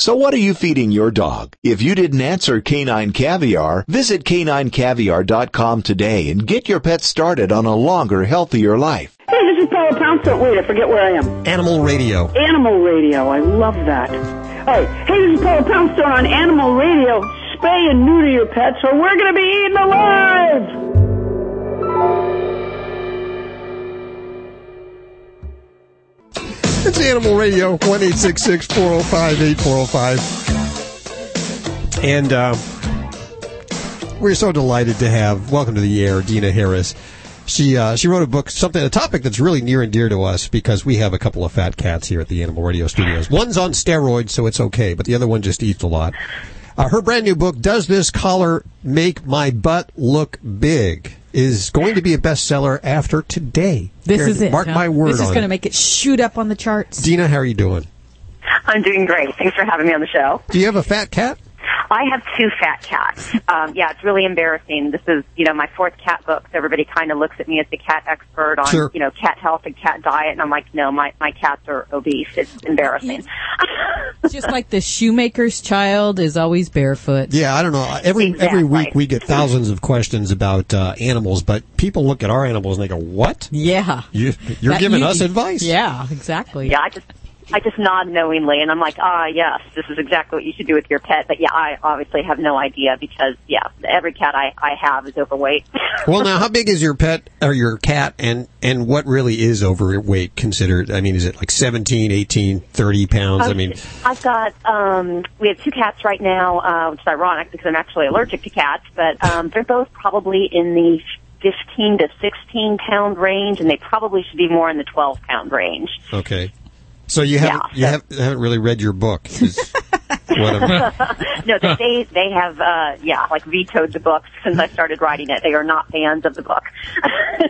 [SPEAKER 16] So what are you feeding your dog? If you didn't answer Canine Caviar, visit caninecaviar.com today and get your pet started on a longer, healthier life.
[SPEAKER 26] Hey, this is Paula Poundstone. Wait, I forget where I am.
[SPEAKER 2] Animal Radio.
[SPEAKER 26] Animal Radio. I love that. All right. Hey, this is Paula Poundstone on Animal Radio. Spay and neuter your pets or we're going to be eaten alive!
[SPEAKER 2] It's Animal Radio, 1 405 8405. And uh, we're so delighted to have, welcome to the air, Dena Harris. She uh, she wrote a book, something a topic that's really near and dear to us because we have a couple of fat cats here at the Animal Radio Studios. One's on steroids, so it's okay, but the other one just eats a lot. Uh, her brand new book, Does This Collar Make My Butt Look Big? Is going to be a bestseller after today.
[SPEAKER 4] This
[SPEAKER 2] Here,
[SPEAKER 4] is it.
[SPEAKER 2] Mark
[SPEAKER 4] huh?
[SPEAKER 2] my word
[SPEAKER 4] This is
[SPEAKER 2] on
[SPEAKER 4] going to make it shoot up on the charts.
[SPEAKER 2] Dena, how are you doing?
[SPEAKER 27] I'm doing great. Thanks for having me on the show.
[SPEAKER 2] Do you have a fat cat?
[SPEAKER 27] I have two fat cats. Um, yeah, it's really embarrassing. This is, you know, my fourth cat book. So everybody kind of looks at me as the cat expert on,
[SPEAKER 2] Sure.
[SPEAKER 27] you know, cat health and cat diet, and I'm like, no, my my cats are obese. It's embarrassing.
[SPEAKER 4] It's just like the shoemaker's child is always barefoot.
[SPEAKER 2] Yeah, I don't know. Every every week we get thousands of questions about uh, animals, but people look at our animals and they go, "What?
[SPEAKER 4] Yeah.
[SPEAKER 2] You, you're
[SPEAKER 4] That-
[SPEAKER 2] giving
[SPEAKER 27] you-
[SPEAKER 2] us advice?"
[SPEAKER 4] Yeah, exactly.
[SPEAKER 27] Yeah, I just I just nod knowingly, and I'm like, ah, yes, this is exactly what you should do with your pet. But yeah, I obviously have no idea because yeah, every cat I I have is overweight.
[SPEAKER 2] Well, now, how big is your pet or your cat, and and what really is overweight considered? I mean, is it like 17, 18, 30 pounds? I mean,
[SPEAKER 27] I've got um we have two cats right now, uh, which is ironic because I'm actually allergic to cats, but um they're both probably in the 15 to 16 pound range, and they probably should be more in the 12 pound range.
[SPEAKER 2] okay. So you haven't you have, haven't really read your book. Is what I'm-
[SPEAKER 27] no, they they, they have uh yeah like vetoed the book since I started writing it. They are not fans of the book.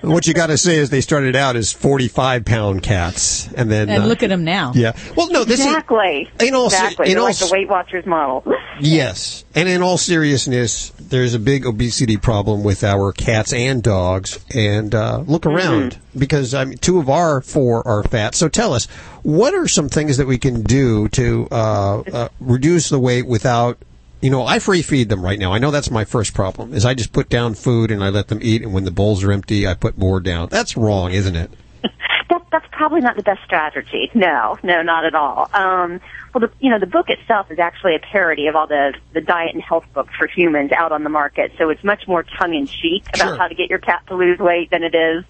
[SPEAKER 2] what you got to say is they started out as 45 pound cats, and then
[SPEAKER 4] And
[SPEAKER 2] uh,
[SPEAKER 4] look at them now.
[SPEAKER 2] Yeah. Well, no, this is
[SPEAKER 27] exactly.
[SPEAKER 2] in all
[SPEAKER 27] exactly.
[SPEAKER 2] in
[SPEAKER 27] They're
[SPEAKER 2] all
[SPEAKER 27] like the Weight Watchers model.
[SPEAKER 2] Yes. And in all seriousness, there's a big obesity problem with our cats and dogs. And uh, look around because I mean, two of our four are fat. So tell us, what are some things that we can do to uh, uh, reduce the weight without? You know, I free feed them right now. I know that's my first problem. Is I just put down food and I let them eat, and when the bowls are empty, I put more down. That's wrong, isn't it?
[SPEAKER 27] that, that's probably not the best strategy. No, no, not at all. Um, well, the, you know, the book itself is actually a parody of all the, the diet and health books for humans out on the market. So it's much more tongue in cheek about how to get your cat to lose weight than it is,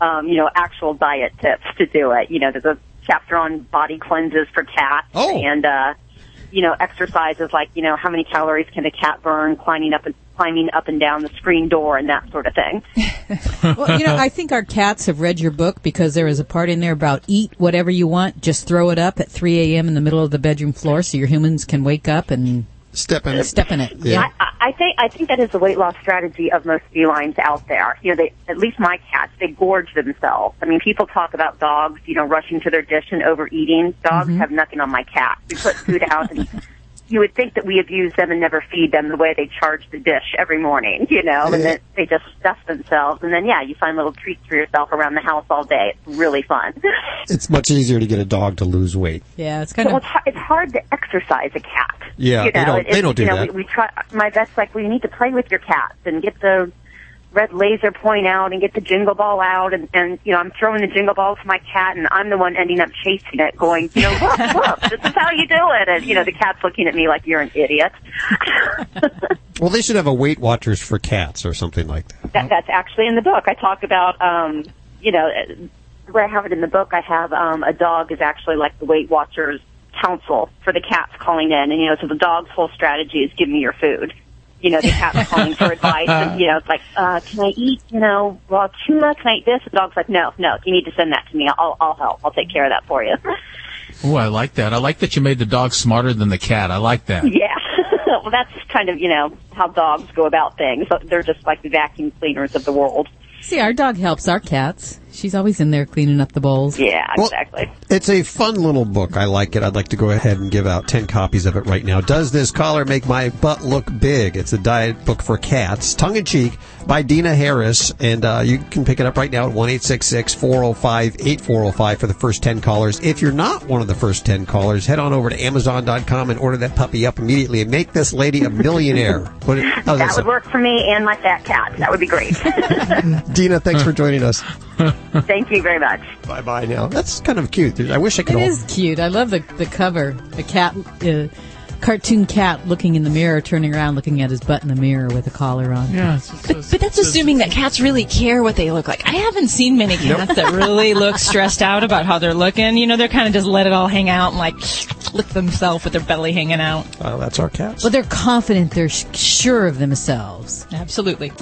[SPEAKER 27] um, you know, actual diet tips to do it. You know, there's a chapter on body cleanses for cats and, uh, you know, exercises like, you know, how many calories can a cat burn climbing up and climbing up and down the screen door and that sort of thing.
[SPEAKER 4] Well, you know, I think our cats have read your book because there is a part in there about eat whatever you want, just throw it up at 3 a.m. in the middle of the bedroom floor so your humans can wake up and
[SPEAKER 2] step in it.
[SPEAKER 4] Step in it. Yeah.
[SPEAKER 27] I, I think I think that is the weight loss strategy of most felines out there. You know, they at least my cats they gorge themselves. I mean, people talk about dogs, you know, rushing to their dish and overeating. Dogs
[SPEAKER 4] Mm-hmm.
[SPEAKER 27] have nothing on my cat. We put food out, and you would think that we abuse them and never feed them the way they charge the dish every morning. You know, and then they just stuff themselves, and then yeah, you find little treats for yourself around the house all day. It's really fun.
[SPEAKER 2] It's much easier to get a dog to lose weight.
[SPEAKER 4] Yeah, it's kind
[SPEAKER 27] well,
[SPEAKER 4] of
[SPEAKER 27] it's, hard, it's hard to exercise a cat.
[SPEAKER 2] Yeah,
[SPEAKER 27] you
[SPEAKER 2] they don't. They don't do
[SPEAKER 27] you know,
[SPEAKER 2] that.
[SPEAKER 27] We, we try. My vet's like, well, you need to play with your cats and get the red laser point out and get the jingle ball out, and and you know, I'm throwing the jingle ball to my cat, and I'm the one ending up chasing it, going, you know, look, look, this is how you do it, and you know, the cat's looking at me like you're an idiot.
[SPEAKER 2] Well, they should have a Weight Watchers for cats or something like that.
[SPEAKER 27] That, that's actually in the book. I talk about, um, you know, where I have it in the book, I have um, a dog is actually like the Weight Watchers counsel for the cats calling in, and you know, so the dog's whole strategy is give me your food. You know, the cat's calling for advice, and you know, it's like, uh, can I eat, you know, raw tuna? Can I eat this? The dog's like, no, no, you need to send that to me. I'll, I'll help. I'll take care of that for you.
[SPEAKER 3] Oh, I like that. I like that you made the dog smarter than the cat. I like that.
[SPEAKER 27] Yeah. well, that's kind of, you know, how dogs go about things. They're just like the vacuum cleaners of the world.
[SPEAKER 4] See, our dog helps our cats. She's always in there cleaning up the bowls.
[SPEAKER 27] Yeah,
[SPEAKER 2] Well-
[SPEAKER 27] exactly.
[SPEAKER 2] It's a fun little book. I like it. I'd like to go ahead and give out 10 copies of it right now. Does this collar make my butt look big? It's a diet book for cats, tongue in cheek, by Dena Harris. And uh, you can pick it up right now at 1 405 8405 for the first 10 callers. If you're not one of the first 10 callers, head on over to Amazon.com and order that puppy up immediately and make this lady a millionaire. What, that
[SPEAKER 27] That would
[SPEAKER 2] sound?
[SPEAKER 27] work for me and my fat cat. That would be great.
[SPEAKER 2] Dena, thanks for joining us.
[SPEAKER 27] Thank you very much.
[SPEAKER 2] Bye bye now. That's kind of cute. I wish I could.
[SPEAKER 4] It
[SPEAKER 2] all-
[SPEAKER 4] is cute. I love the the cover. A cat, uh, cartoon cat looking in the mirror, turning around, looking at his butt in the mirror with a collar on.
[SPEAKER 3] Yeah,
[SPEAKER 8] But, but that's assuming that cats really care what they look like. I haven't seen many cats that really look stressed out about how they're looking. You know, they're kind of just let it all hang out and like lick themselves with their belly hanging out.
[SPEAKER 2] Oh, that's our cats.
[SPEAKER 4] Well, they're confident. They're sh- sure of themselves.
[SPEAKER 8] Absolutely.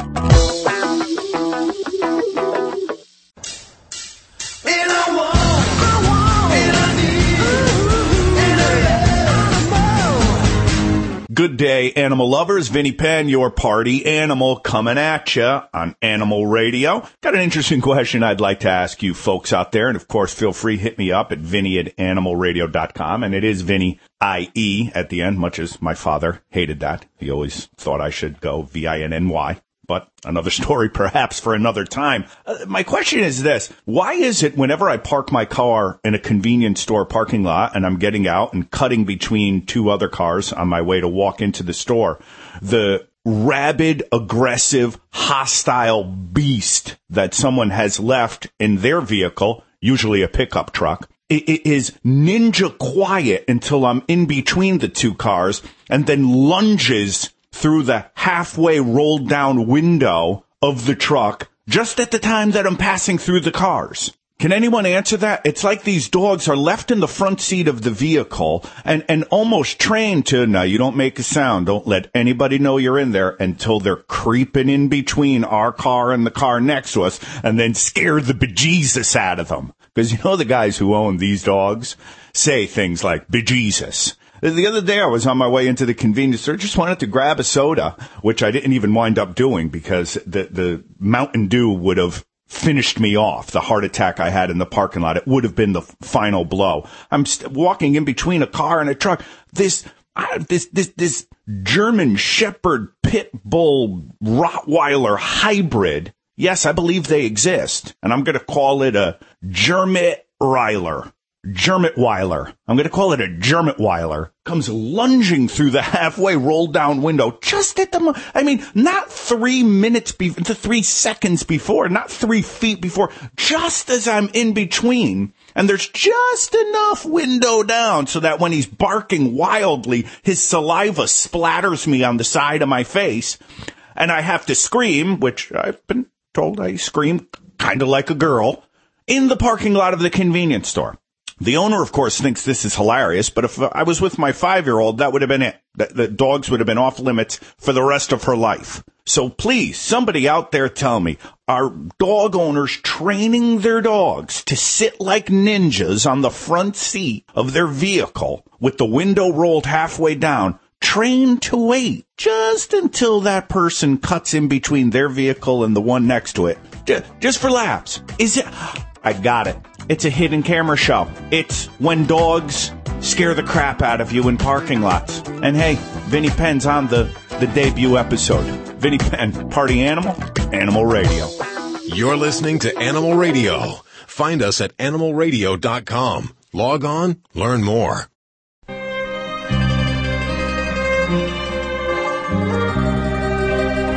[SPEAKER 28] Good day, animal lovers. Vinny Penn, your party animal, coming at you on Animal Radio. Got an interesting question I'd like to ask you folks out there. And of course, feel free, hit me up at Vinny at animalradio.com. And it is Vinny I-E at the end, much as my father hated that. He always thought I should go V-I-N-N-Y. But another story perhaps for another time. Uh, my question is this. Why is it whenever I park my car in a convenience store parking lot and I'm getting out and cutting between two other cars on my way to walk into the store, the rabid, aggressive, hostile beast that someone has left in their vehicle, usually a pickup truck, it is ninja quiet until I'm in between the two cars and then lunges through the halfway rolled down window of the truck just at the time that I'm passing through the cars. Can anyone answer that? It's like these dogs are left in the front seat of the vehicle and, and almost trained to, now you don't make a sound. Don't let anybody know you're in there until they're creeping in between our car and the car next to us and then scare the bejesus out of them. Because you know the guys who own these dogs say things like bejesus. The other day I was on my way into the convenience store, just wanted to grab a soda, which I didn't even wind up doing because the, the Mountain Dew would have finished me off. The heart attack I had in the parking lot. It would have been the final blow. I'm st- walking in between a car and a truck. This, I, this, this, this German Shepherd Pit Bull Rottweiler hybrid. Yes, I believe they exist. And I'm going to call it a Germit Reiler. Germitweiler. I'm going to call it a Germitweiler. Comes lunging through the halfway rolled down window just at the, I mean, not three minutes be, to three seconds before, not three feet before, just as I'm in between. And there's just enough window down so that when he's barking wildly, his saliva splatters me on the side of my face. And I have to scream, which I've been told I scream kind of like a girl in the parking lot of the convenience store. The owner, of course, thinks this is hilarious, but if I was with my five year old, that would have been it. The, dogs would have been off limits for the rest of her life. So please, somebody out there tell me, are dog owners training their dogs to sit like ninjas on the front seat of their vehicle with the window rolled halfway down, trained to wait just until that person cuts in between their vehicle and the one next to it? Just for laughs. Is it? I got it. It's a hidden camera show. It's when dogs scare the crap out of you in parking lots. And hey, Vinny Penn's on the, the debut episode. Vinny Penn, party animal, animal radio.
[SPEAKER 1] You're listening to Animal Radio. Find us at animalradio.com. Log on, learn more.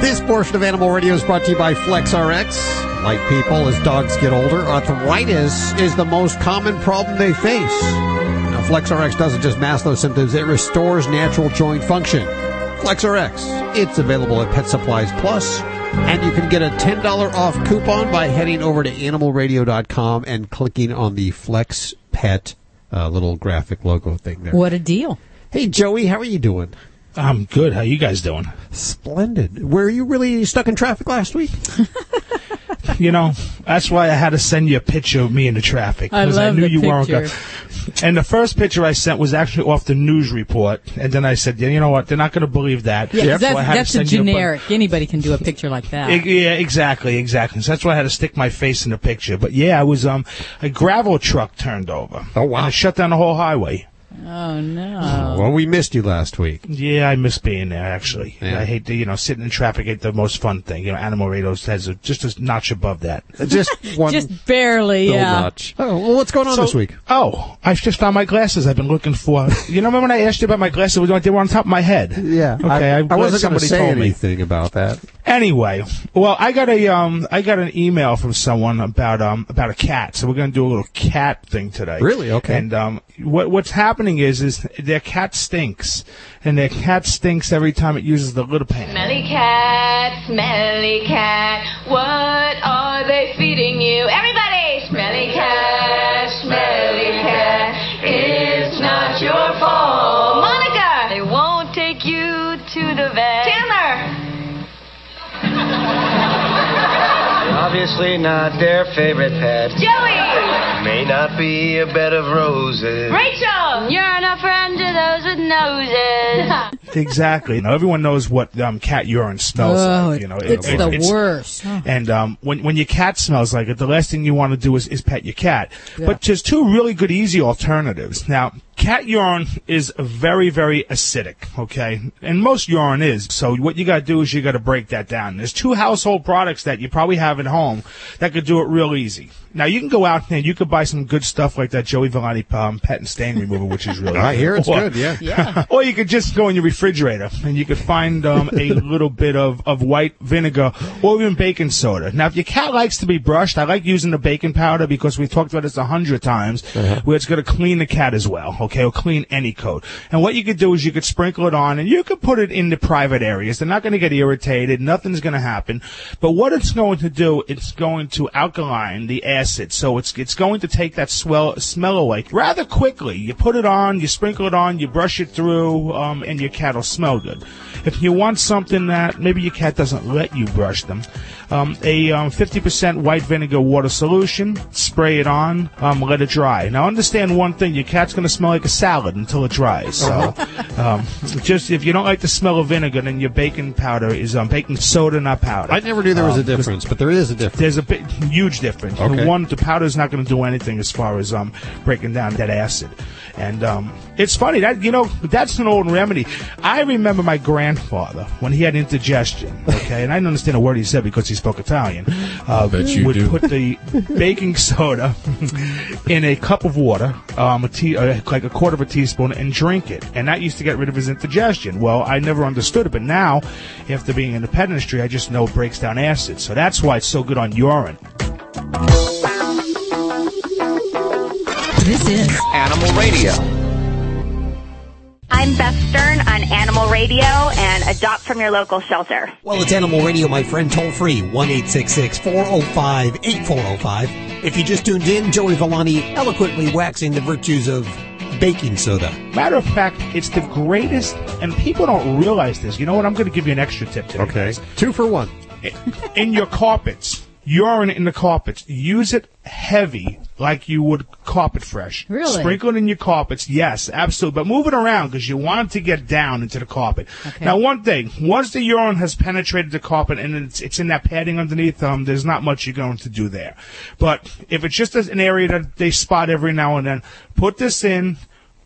[SPEAKER 2] This portion of Animal Radio is brought to you by FlexRx. Like people, as dogs get older, arthritis is the most common problem they face. Now, FlexRx doesn't just mask those symptoms, it restores natural joint function. FlexRx, it's available at Pet Supplies Plus, and you can get a $10 off coupon by heading over to animalradio.com and clicking on the Flex Pet uh, little graphic logo thing there.
[SPEAKER 4] What a deal.
[SPEAKER 2] Hey, Joey, how are you doing?
[SPEAKER 5] I'm good. How you guys doing?
[SPEAKER 2] Splendid. Were you really stuck in traffic last week?
[SPEAKER 5] you know, that's why I had to send you a picture of me in the traffic
[SPEAKER 4] I
[SPEAKER 5] because
[SPEAKER 4] love
[SPEAKER 5] knew
[SPEAKER 4] the
[SPEAKER 5] you weren't. Gonna, and the first picture I sent was actually off the news report, and then I said, yeah, you know what? They're not going to believe that.
[SPEAKER 4] Yeah,
[SPEAKER 5] So I
[SPEAKER 4] that's,
[SPEAKER 5] had to
[SPEAKER 4] that's a
[SPEAKER 5] send you bu-
[SPEAKER 4] generic. Anybody can do a picture like that.
[SPEAKER 5] E- Yeah, exactly, exactly. So that's why I had to stick my face in the picture. But yeah, I was um a gravel truck turned over. Oh wow! And it shut down the whole highway.
[SPEAKER 4] Oh no.
[SPEAKER 2] Well, we missed you last week.
[SPEAKER 5] Yeah, I miss being there. Actually,
[SPEAKER 2] Yeah.
[SPEAKER 5] I hate to you know sitting in traffic ain't the most fun thing. You know, Animal Radio has a, just a notch above that.
[SPEAKER 2] Just one
[SPEAKER 4] Just barely, yeah.
[SPEAKER 2] notch. Oh, well, what's going on
[SPEAKER 5] So-
[SPEAKER 2] this week?
[SPEAKER 5] Oh, I just found my glasses. I've been looking for. You know, remember when I asked you about my glasses? They were on top of my head.
[SPEAKER 2] Yeah.
[SPEAKER 5] Okay.
[SPEAKER 2] I,
[SPEAKER 5] I'm
[SPEAKER 2] I wasn't going
[SPEAKER 5] somebody
[SPEAKER 2] to say
[SPEAKER 5] told me.
[SPEAKER 2] anything about that.
[SPEAKER 5] Anyway, well, I got a um, I got an email from someone about um, about a cat. So we're going to do a little cat thing today.
[SPEAKER 2] Really? Okay.
[SPEAKER 5] And um, what what's happening is is their cat stinks, and their cat stinks every time it uses the litter pan.
[SPEAKER 7] Smelly cat, smelly cat, what are they feeding you? Everybody! Smelly cat, smelly cat, it's not your fault. Monica! They won't take you to the vet. Chandler!
[SPEAKER 29] Obviously not their favorite pet.
[SPEAKER 7] Joey!
[SPEAKER 29] May not be a bed of roses.
[SPEAKER 7] Rachel! You're not friend to those with noses.
[SPEAKER 5] Exactly. Now everyone knows what um, cat urine smells
[SPEAKER 4] Oh,
[SPEAKER 5] like. You know,
[SPEAKER 4] it's
[SPEAKER 5] It-
[SPEAKER 4] the
[SPEAKER 5] it's-
[SPEAKER 4] worst.
[SPEAKER 5] And um, when when your cat smells like it, the last thing you want to do is, is pet your cat.
[SPEAKER 4] Yeah.
[SPEAKER 5] But there's two really good, easy alternatives. Now, cat urine is very, very acidic. Okay, and most urine is. So what you got to do is you got to break that down. There's two household products that you probably have at home that could do it real easy. Now you can go out and you could buy some good stuff like that Joey Villani um, pet and stain remover, which is really.
[SPEAKER 2] I hear it's
[SPEAKER 5] Or-
[SPEAKER 2] good, yeah.
[SPEAKER 4] Yeah.
[SPEAKER 5] or you could just go in your refrigerator and you could find um, a little bit of, of white vinegar or even baking soda. Now, if your cat likes to be brushed, I like using the baking powder because we've talked about this a hundred times, where it's going to clean the cat as well, okay, or clean any coat. And what you could do is you could sprinkle it on and you could put it into private areas. They're not going to get irritated. Nothing's going to happen. But what it's going to do, it's going to alkaline the acid. So it's, it's going to take that swell, smell away rather quickly. You put it on, you sprinkle it on, you brush it through, um, and your cat will smell good. If you want something that maybe your cat doesn't let you brush them, um, a um, 50% white vinegar water solution, spray it on, um, let it dry. Now understand one thing, your cat's going to smell like a salad until it dries. So um, just if you don't like the smell of vinegar, then your baking powder is um, baking soda, not powder.
[SPEAKER 2] I never knew there was a
[SPEAKER 5] Um,
[SPEAKER 2] difference, but there is a difference.
[SPEAKER 5] There's a big, huge difference.
[SPEAKER 2] Okay.
[SPEAKER 5] The one, the powder's not going to do anything as far as um, breaking down that acid. And um, it's funny that you know that's an old remedy. I remember my grandfather when he had indigestion. Okay, and I didn't understand a word he said because he spoke Italian. Uh,
[SPEAKER 3] bet you
[SPEAKER 5] would
[SPEAKER 3] do.
[SPEAKER 5] put the baking soda in a cup of water, um, a tea, uh, like a quarter of a teaspoon, and drink it. And that used to get rid of his indigestion. Well, I never understood it, but now, after being in the pet industry, I just know it breaks down acid. So that's why it's so good on urine.
[SPEAKER 17] This is
[SPEAKER 30] Animal Radio.
[SPEAKER 31] I'm Beth Stern on Animal Radio and adopt from your local shelter.
[SPEAKER 2] Well, it's Animal Radio, my friend, toll free, 1 405 8405. If you just tuned in, Joey Villani eloquently waxing the virtues of baking soda.
[SPEAKER 5] Matter of fact, it's the greatest, and people don't realize this. You know what? I'm going to give you an extra tip today.
[SPEAKER 2] Okay. Two for one.
[SPEAKER 5] In your carpets, urine in the carpets, use it heavy like you would carpet fresh.
[SPEAKER 4] Really?
[SPEAKER 5] Sprinkle it in your carpets, yes, absolutely. But move it around because you want it to get down into the carpet. Okay. Now, one thing, once the urine has penetrated the carpet and it's, it's in that padding underneath, um, there's not much you're going to do there. But if it's just an area that they spot every now and then, put this in,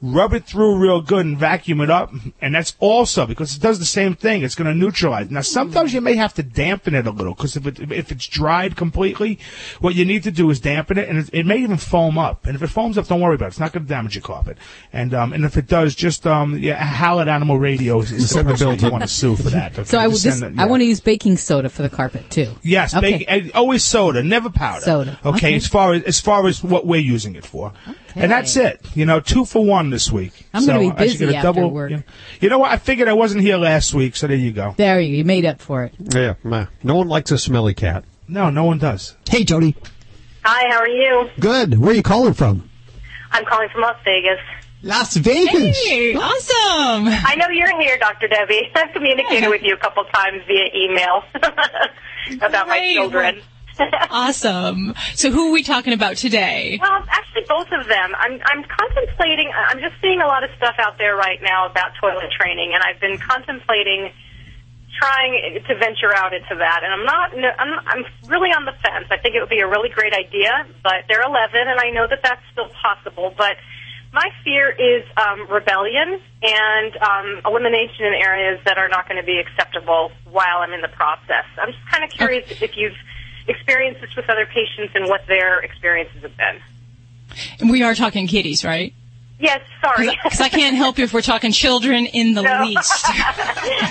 [SPEAKER 5] rub it through real good and vacuum it up. And that's also because it does the same thing. It's going to neutralize. Now, sometimes you may have to dampen it a little because if it, if it's dried completely, what you need to do is dampen it and it, it may even foam up. And if it foams up, don't worry about it. It's not going to damage your carpet. And, um, and if it does, just, um, yeah, Hal at Animal Radio is, is the
[SPEAKER 2] Send the
[SPEAKER 5] person you
[SPEAKER 2] to-
[SPEAKER 5] want to sue for that.
[SPEAKER 4] So I,
[SPEAKER 5] Just
[SPEAKER 4] this,
[SPEAKER 5] send it-
[SPEAKER 4] I want to use baking soda for the carpet too.
[SPEAKER 5] Yes,
[SPEAKER 4] Okay.
[SPEAKER 5] bacon, and always soda, never powder.
[SPEAKER 4] Soda,
[SPEAKER 5] Okay,
[SPEAKER 4] okay.
[SPEAKER 5] as far as as far as what we're using it for, and that's it. You know, two for one this week.
[SPEAKER 4] I'm
[SPEAKER 5] So
[SPEAKER 4] gonna be
[SPEAKER 5] I should get
[SPEAKER 4] busy after
[SPEAKER 5] double,
[SPEAKER 4] work.
[SPEAKER 5] You know, you know what? I figured I wasn't here last week, so there you go.
[SPEAKER 4] There you, you made up for it.
[SPEAKER 2] Yeah, no one likes a smelly cat.
[SPEAKER 5] No, no one does.
[SPEAKER 2] Hey, Jody.
[SPEAKER 32] Hi, how are you?
[SPEAKER 2] Good. Where are you calling from?
[SPEAKER 32] I'm calling from Las Vegas.
[SPEAKER 2] Las Vegas.
[SPEAKER 32] Hey,
[SPEAKER 8] awesome.
[SPEAKER 32] I know you're here, Dr. Debbie. I've communicated with you a couple times via email about my
[SPEAKER 8] Great.
[SPEAKER 32] children.
[SPEAKER 8] Awesome. So who are we talking about today?
[SPEAKER 32] Well, actually, both of them. I'm I'm contemplating. I'm just seeing a lot of stuff out there right now about toilet training, and I've been contemplating trying to venture out into that. And I'm not. I'm I'm really on the fence. I think it would be a really great idea, but they're 11, and I know that that's still possible, but. My fear is um, rebellion and um, elimination in areas that are not going to be acceptable while I'm in the process. I'm just kind of curious if you've experienced this with other patients and what their experiences have been.
[SPEAKER 8] And we are talking kitties, right?
[SPEAKER 32] Yes, sorry.
[SPEAKER 8] Because I can't help you if we're talking children in the
[SPEAKER 32] No.
[SPEAKER 8] least.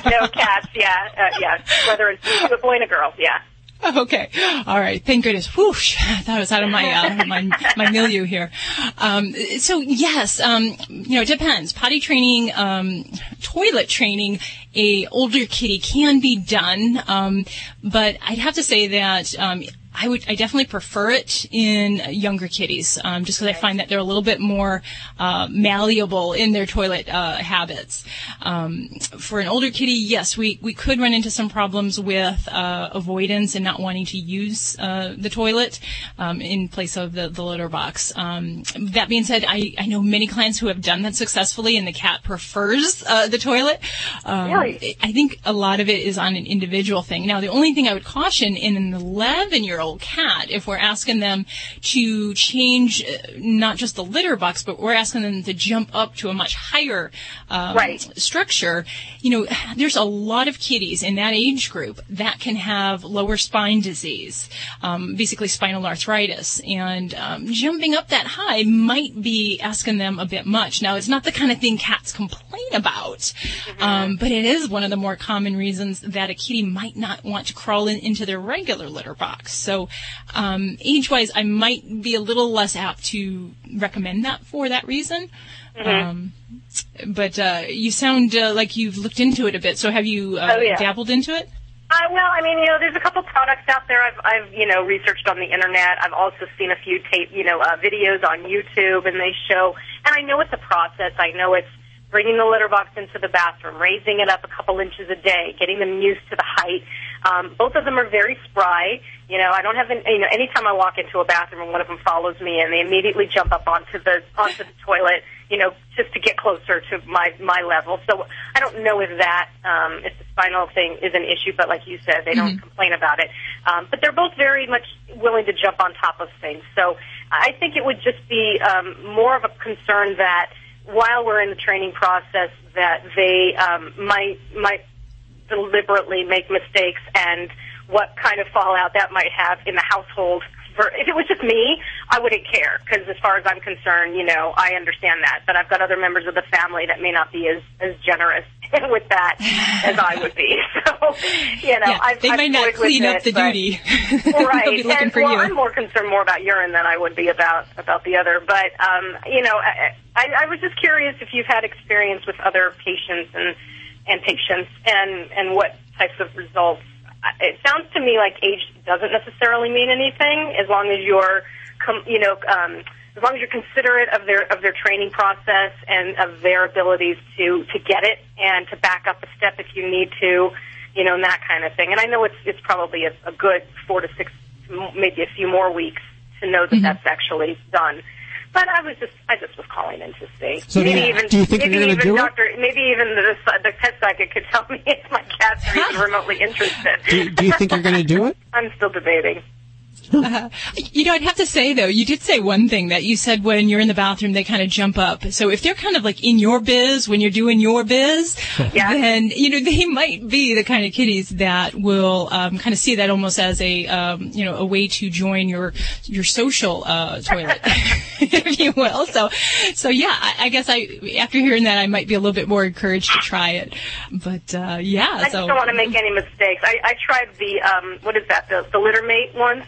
[SPEAKER 32] no cats, yeah, uh, yeah. Whether it's a boy and a girl, yeah.
[SPEAKER 8] Okay. All right. Thank goodness. Whoosh. That was out of my, uh, my, my milieu here. Um, so yes, um, you know, it depends. Potty training, um, toilet training, a older kitty can be done. Um, but I'd have to say that, um, I would, I definitely prefer it in younger kitties, um, just because I find that they're a little bit more uh, malleable in their toilet uh, habits. Um, for an older kitty, yes, we, we could run into some problems with uh, avoidance and not wanting to use uh, the toilet um, in place of the, the litter box. Um, that being said, I, I know many clients who have done that successfully, and the cat prefers uh, the toilet. Um,
[SPEAKER 32] Really?
[SPEAKER 8] I think a lot of it is on an individual thing. Now, the only thing I would caution in an 11 year old cat, if we're asking them to change uh, not just the litter box, but we're asking them to jump up to a much higher um, structure, you know, there's a lot of kitties in that age group that can have lower spine disease, um, basically spinal arthritis, and um, jumping up that high might be asking them a bit much. Now, it's not the kind of thing cats complain about, um, but it is one of the more common reasons that a kitty might not want to crawl in, into their regular litter box. So, um, age-wise, I might be a little less apt to recommend that for that reason.
[SPEAKER 32] Mhm.
[SPEAKER 8] Um, but uh, you sound uh, like you've looked into it a bit. So, have you uh,
[SPEAKER 32] Oh, yeah.
[SPEAKER 8] dabbled into it?
[SPEAKER 32] Uh, well, I mean, you know, there's a couple products out there I've, I've, you know, researched on the internet. I've also seen a few tape, you know, uh, videos on YouTube, and they show, and I know it's a process. I know it's bringing the litter box into the bathroom, raising it up a couple inches a day, getting them used to the height. Um, both of them are very spry. You know, I don't have, an, you know, anytime I walk into a bathroom and one of them follows me and they immediately jump up onto the onto the toilet, you know, just to get closer to my my level. So I don't know if that um, if the spinal thing is an issue, but like you said, they don't complain about it. Um, but they're both very much willing to jump on top of things. So I think it would just be um, more of a concern that while we're in the training process, that they um, might might deliberately make mistakes and what kind of fallout that might have in the household. For, if it was just me, I wouldn't care because as far as I'm concerned, you know, I understand that. But I've got other members of the family that may not be as as generous with that as I would be. So, you know,
[SPEAKER 8] Yeah,
[SPEAKER 32] I've,
[SPEAKER 8] they
[SPEAKER 32] I've
[SPEAKER 8] might not clean up
[SPEAKER 32] it,
[SPEAKER 8] the
[SPEAKER 32] but-
[SPEAKER 8] duty.
[SPEAKER 32] right.
[SPEAKER 8] They'll be looking
[SPEAKER 32] and,
[SPEAKER 8] for
[SPEAKER 32] well,
[SPEAKER 8] you.
[SPEAKER 32] I'm more concerned more about urine than I would be about about the other. But um, you know, I, I, I was just curious if you've had experience with other patients and and patients and and what types of results. It sounds to me like age doesn't necessarily mean anything as long as you're, com- you know. Um, as long as you're considerate of their of their training process and of their abilities to to get it and to back up a step if you need to, you know, and that kind of thing. And I know it's it's probably a, a good four to six, m- maybe a few more weeks to know that that's actually done. But I was just I just was calling in to see.
[SPEAKER 2] So
[SPEAKER 32] maybe
[SPEAKER 2] you-
[SPEAKER 32] even
[SPEAKER 2] do you think
[SPEAKER 32] maybe
[SPEAKER 2] you're gonna
[SPEAKER 32] even
[SPEAKER 2] do it?
[SPEAKER 32] Doctor maybe even the the pet psychic could tell me if my cats are even remotely interested.
[SPEAKER 2] Do, do you think you're going to do it?
[SPEAKER 32] I'm still debating.
[SPEAKER 8] Uh, you know, I'd have to say though, you did say one thing that you said when you're in the bathroom, they kind of jump up. So if they're kind of like in your biz when you're doing your biz, then you know they might be the kind of kitties that will um, kind of see that almost as a um, you know a way to join your your social uh, toilet, if you will. So so yeah, I, I guess I after hearing that, I might be a little bit more encouraged to try it. But uh, yeah,
[SPEAKER 32] I just
[SPEAKER 8] so
[SPEAKER 32] don't want to make any mistakes. I, I tried the um, what is that? The, the litter mate once,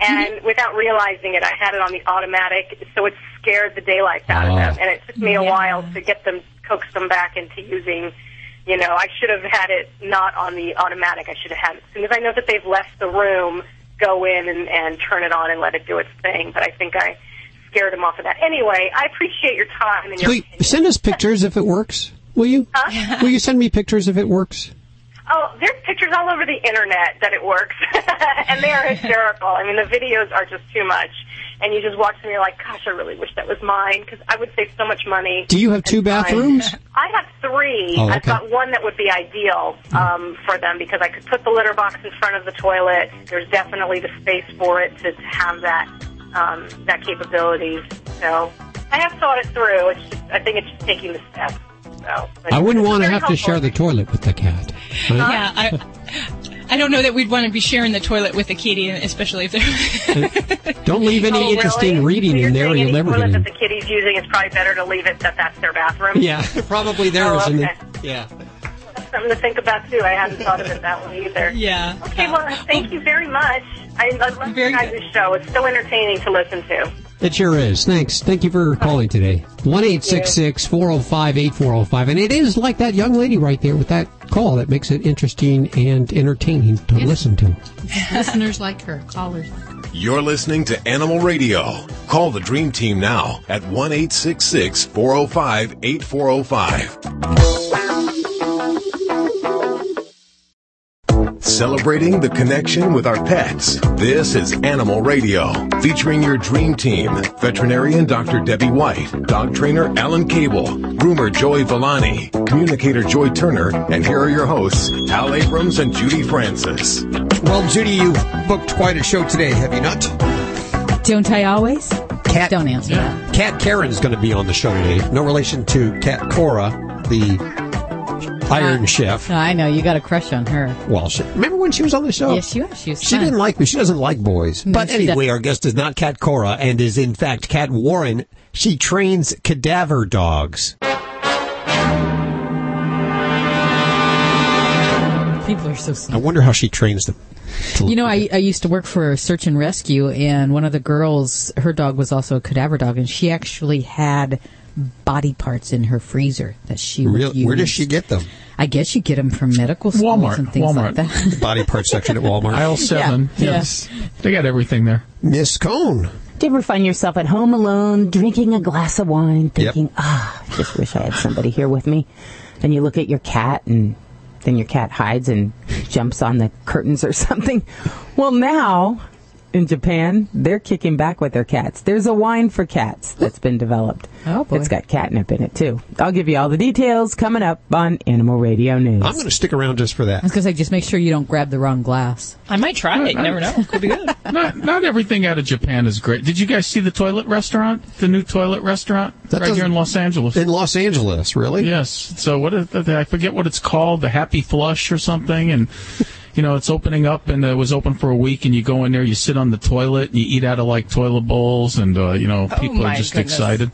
[SPEAKER 32] and
[SPEAKER 8] Mm-hmm.
[SPEAKER 32] without realizing it, I had it on the automatic, so it scared the daylights out of
[SPEAKER 2] Oh.
[SPEAKER 32] them, and it took me a
[SPEAKER 8] Yeah.
[SPEAKER 32] while to get them coax them back into using. You know, I should have had it not on the automatic. I should have had it as soon as I know that they've left the room, go in and, and turn it on and let it do its thing. But I think I scared them off of that. Anyway, I appreciate your time and your.
[SPEAKER 2] Please send us pictures if it works. Will you?
[SPEAKER 32] Huh?
[SPEAKER 2] Will you send me pictures if it works?
[SPEAKER 32] Oh, there's pictures all over the internet that it works, and they are hysterical. I mean, the videos are just too much, and you just watch them, and you're like, gosh, I really wish that was mine because I would save so much money.
[SPEAKER 2] Do you have two bathrooms?
[SPEAKER 32] I have three.
[SPEAKER 2] Oh,
[SPEAKER 32] I've got one that would be ideal um, for them because I could put the litter box in front of the toilet. There's definitely the space for it to have that um, that capability. So I have thought it through. It's just, I think it's just taking the step. So but
[SPEAKER 2] I wouldn't want to
[SPEAKER 32] very
[SPEAKER 2] have to share the toilet with the cat. right?
[SPEAKER 8] Yeah, I, I don't know that we'd want to be sharing the toilet with a kitty, especially if they're.
[SPEAKER 2] Uh, don't leave any
[SPEAKER 32] Oh,
[SPEAKER 2] interesting
[SPEAKER 32] really?
[SPEAKER 2] reading
[SPEAKER 32] So
[SPEAKER 2] in there, or you'll
[SPEAKER 32] any
[SPEAKER 2] never
[SPEAKER 32] toilet
[SPEAKER 2] get in.
[SPEAKER 32] that the kitty's using, it's probably better to leave it that that's their bathroom.
[SPEAKER 2] Yeah, probably there
[SPEAKER 32] Oh,
[SPEAKER 2] isn't
[SPEAKER 32] okay.
[SPEAKER 2] yeah
[SPEAKER 32] something to think about too. I hadn't thought of it that way either.
[SPEAKER 8] Yeah.
[SPEAKER 32] Okay, well, thank you very much. I, I love your guys' show. It's so entertaining to listen to.
[SPEAKER 2] It sure is. Thanks. Thank you for calling today. One eight six six four zero five eight four zero five, and it is like that young lady right there with that call that makes it interesting and entertaining to listen to.
[SPEAKER 17] Listeners like her, callers.
[SPEAKER 1] You're listening to Animal Radio. Call the Dream Team now at 1 405 8405. Celebrating the connection with our pets. This is Animal Radio, featuring your dream team. Veterinarian Dr. Debbie White, dog trainer Alan Cable, groomer Joey Villani, communicator Joy Turner, and here are your hosts, Hal Abrams and Judy Francis.
[SPEAKER 2] Well, Judy, you booked quite a show today, have you not?
[SPEAKER 4] Don't I always?
[SPEAKER 2] Cat,
[SPEAKER 4] Don't answer that.
[SPEAKER 2] Cat Warren's going to be on the show today. No relation to Cat Cora, the Iron Chef.
[SPEAKER 4] No, I know you got a crush on her.
[SPEAKER 2] Well, she, remember when she was on the show?
[SPEAKER 4] Yes, she was. She was.
[SPEAKER 2] She didn't like me. She doesn't like boys.
[SPEAKER 4] No,
[SPEAKER 2] but anyway,
[SPEAKER 4] doesn't.
[SPEAKER 2] our guest is not Cat Cora and is in fact Cat Warren. She trains cadaver dogs.
[SPEAKER 4] People are so
[SPEAKER 2] I wonder how she trains them.
[SPEAKER 4] You know, I, I used to work for search and rescue, and one of the girls, her dog was also a cadaver dog, and she actually had body parts in her freezer that she would
[SPEAKER 2] Real,
[SPEAKER 4] use.
[SPEAKER 2] where does she get them?
[SPEAKER 4] I guess you get them from medical schools
[SPEAKER 3] Walmart.
[SPEAKER 4] and things like
[SPEAKER 3] Walmart.
[SPEAKER 4] that.
[SPEAKER 2] Body part section at Walmart.
[SPEAKER 3] Aisle seven.
[SPEAKER 4] Yeah.
[SPEAKER 3] Yes, they got everything there.
[SPEAKER 2] Miss Cone.
[SPEAKER 6] Do you ever find yourself at home alone, drinking a glass of wine, thinking, ah, I just wish I had somebody here with me? And you look at your cat, and then your cat hides and jumps on the curtains or something. Well, now in Japan, they're kicking back with their cats. There's a wine for cats that's been developed.
[SPEAKER 4] Oh, boy.
[SPEAKER 6] It's got catnip in it, too. I'll give you all the details coming up on Animal Radio News.
[SPEAKER 2] I'm going to stick around just for
[SPEAKER 4] I
[SPEAKER 2] that.
[SPEAKER 4] was going to say, just make sure you don't grab the wrong glass.
[SPEAKER 8] I might try it. You never know. Could be good.
[SPEAKER 3] Not not everything out of Japan is great. Did you guys see the toilet restaurant? The new toilet restaurant
[SPEAKER 2] That
[SPEAKER 3] right here in Los Angeles.
[SPEAKER 2] In Los Angeles, really?
[SPEAKER 3] Yes. So what is that? I forget what it's called, the Happy Flush or something, and you know it's opening up and it was open for a week, and you go in there, you sit on the toilet, and you eat out of like toilet bowls, and uh, you know people
[SPEAKER 8] my
[SPEAKER 3] are just
[SPEAKER 8] goodness.
[SPEAKER 3] excited.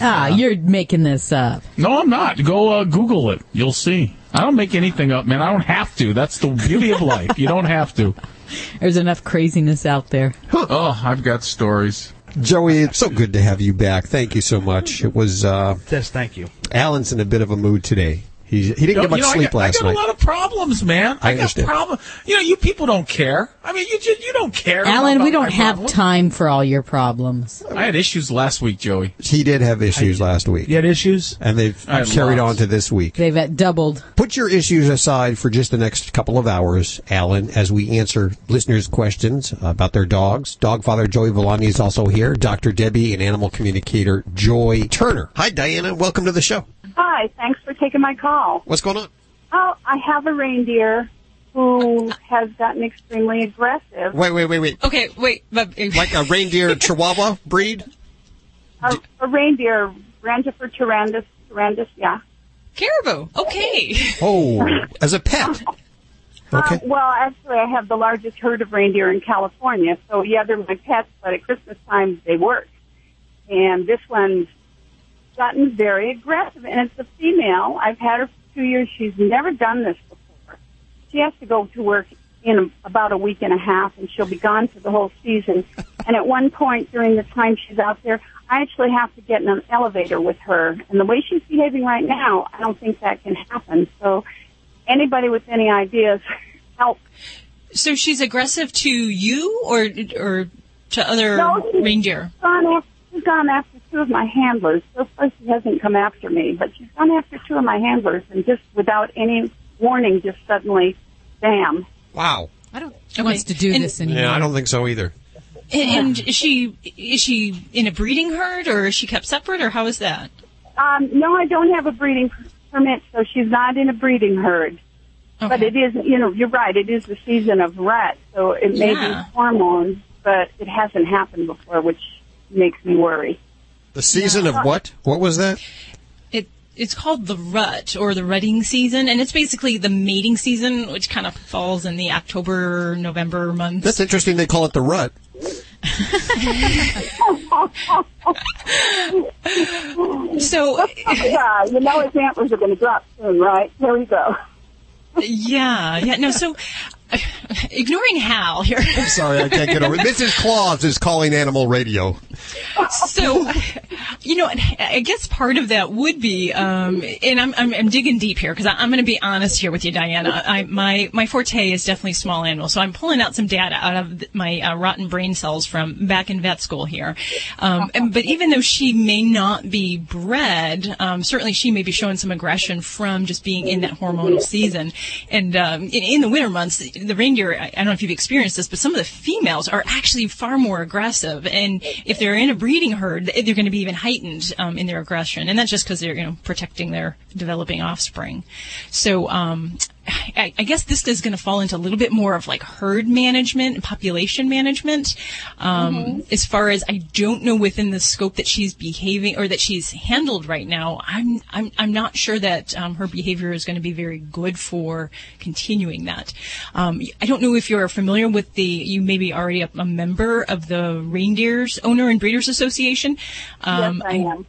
[SPEAKER 4] Ah, you're making this up.
[SPEAKER 3] No, I'm not. Go uh, Google it. You'll see. I don't make anything up, man. I don't have to. That's the beauty of life. You don't have to.
[SPEAKER 4] There's enough craziness out there.
[SPEAKER 3] Oh, I've got stories.
[SPEAKER 2] Joey, it's so good to have you back. Thank you so much. It was uh,
[SPEAKER 5] Yes, thank you.
[SPEAKER 2] Alan's in a bit of a mood today. He he didn't get much
[SPEAKER 3] You know,
[SPEAKER 2] sleep
[SPEAKER 3] got,
[SPEAKER 2] last night.
[SPEAKER 3] I got
[SPEAKER 2] night.
[SPEAKER 3] a lot of problems, man.
[SPEAKER 2] I
[SPEAKER 3] I, got problems. You know, you people don't care. I mean, you just, you don't care.
[SPEAKER 4] Alan,
[SPEAKER 3] about
[SPEAKER 4] we don't have
[SPEAKER 3] problems.
[SPEAKER 4] time for all your problems.
[SPEAKER 3] I had issues last week, Joey.
[SPEAKER 2] He did have issues last week,
[SPEAKER 5] You had issues?
[SPEAKER 2] and they've
[SPEAKER 3] I
[SPEAKER 2] carried
[SPEAKER 3] lots.
[SPEAKER 2] on to this week.
[SPEAKER 4] They've uh, doubled.
[SPEAKER 2] Put your issues aside for just the next couple of hours, Alan, as we answer listeners' questions about their dogs. Dog father Joey Villani is also here. Dr. Debbie and animal communicator Joy Turner. Hi, Diana. Welcome to the show.
[SPEAKER 33] Hi, thanks for taking my call.
[SPEAKER 2] What's going on?
[SPEAKER 33] Oh, I have a reindeer who has gotten extremely aggressive.
[SPEAKER 2] Wait, wait, wait, wait.
[SPEAKER 8] Okay, wait. But,
[SPEAKER 2] Like a reindeer Chihuahua breed?
[SPEAKER 33] A, a reindeer, Rangifer tarandus, tarandus, yeah.
[SPEAKER 8] Caribou. Okay.
[SPEAKER 2] Oh, as a pet. Okay.
[SPEAKER 33] Um, well, actually, I have the largest herd of reindeer in California, so yeah, they're my pets, but at Christmas time they work. And this one's gotten very aggressive, and it's a female. I've had her for two years. She's never done this before. She has to go to work in about a week and a half, and she'll be gone for the whole season. and at one point during the time she's out there, I actually have to get in an elevator with her. And the way she's behaving right now, I don't think that can happen. So anybody with any ideas, help.
[SPEAKER 8] So she's aggressive to you or or to other
[SPEAKER 33] No,
[SPEAKER 8] reindeer?
[SPEAKER 33] Gone after, she's gone after two of my handlers. So far she hasn't come after me, but she's gone after two of my handlers and just without any warning, just suddenly bam.
[SPEAKER 2] Wow.
[SPEAKER 4] I don't. She wants to do
[SPEAKER 8] And-
[SPEAKER 4] this anymore.
[SPEAKER 2] Yeah, I don't think so either.
[SPEAKER 8] And, and is she is she in a breeding herd, or is she kept separate, or how is that?
[SPEAKER 33] Um, no, I don't have a breeding permit, so she's not in a breeding herd. But it is, you know, you're right. It is the season of rut, so it may
[SPEAKER 8] Yeah.
[SPEAKER 33] be hormones, but it hasn't happened before, which makes me worry.
[SPEAKER 2] The season of what? What was that?
[SPEAKER 8] It it's called the rut or the rutting season, and it's basically the mating season, which kind of falls in the October November months.
[SPEAKER 2] That's interesting. They call it the rut.
[SPEAKER 8] So,
[SPEAKER 33] yeah, you know his antlers are going to drop soon, right? Here we go.
[SPEAKER 8] yeah, yeah. No, so ignoring Hal here.
[SPEAKER 2] I'm sorry, I can't get over. Mrs. Claus is calling Animal Radio.
[SPEAKER 8] so, you know, I guess part of that would be, um, and I'm, I'm, I'm digging deep here because I'm going to be honest here with you, Diana. I, my my forte is definitely small animals, so I'm pulling out some data out of my uh, rotten brain cells from back in vet school here. Um, and, but even though she may not be bred, um, certainly she may be showing some aggression from just being in that hormonal season. And um, in, in the winter months, the reindeer, I don't know if you've experienced this, but some of the females are actually far more aggressive. And if they're in a breeding herd, they're going to be even heightened um, in their aggression. And that's just because they're, you know, protecting their developing offspring. So, um, I, I guess this is going to fall into a little bit more of like herd management and population management. Um, As far as I don't know within the scope that she's behaving or that she's handled right now, I'm I'm I'm not sure that um, her behavior is going to be very good for continuing that. Um, I don't know if you're familiar with the you may be already a, a member of the Reindeers Owner and Breeders Association. Um,
[SPEAKER 33] yes, I am.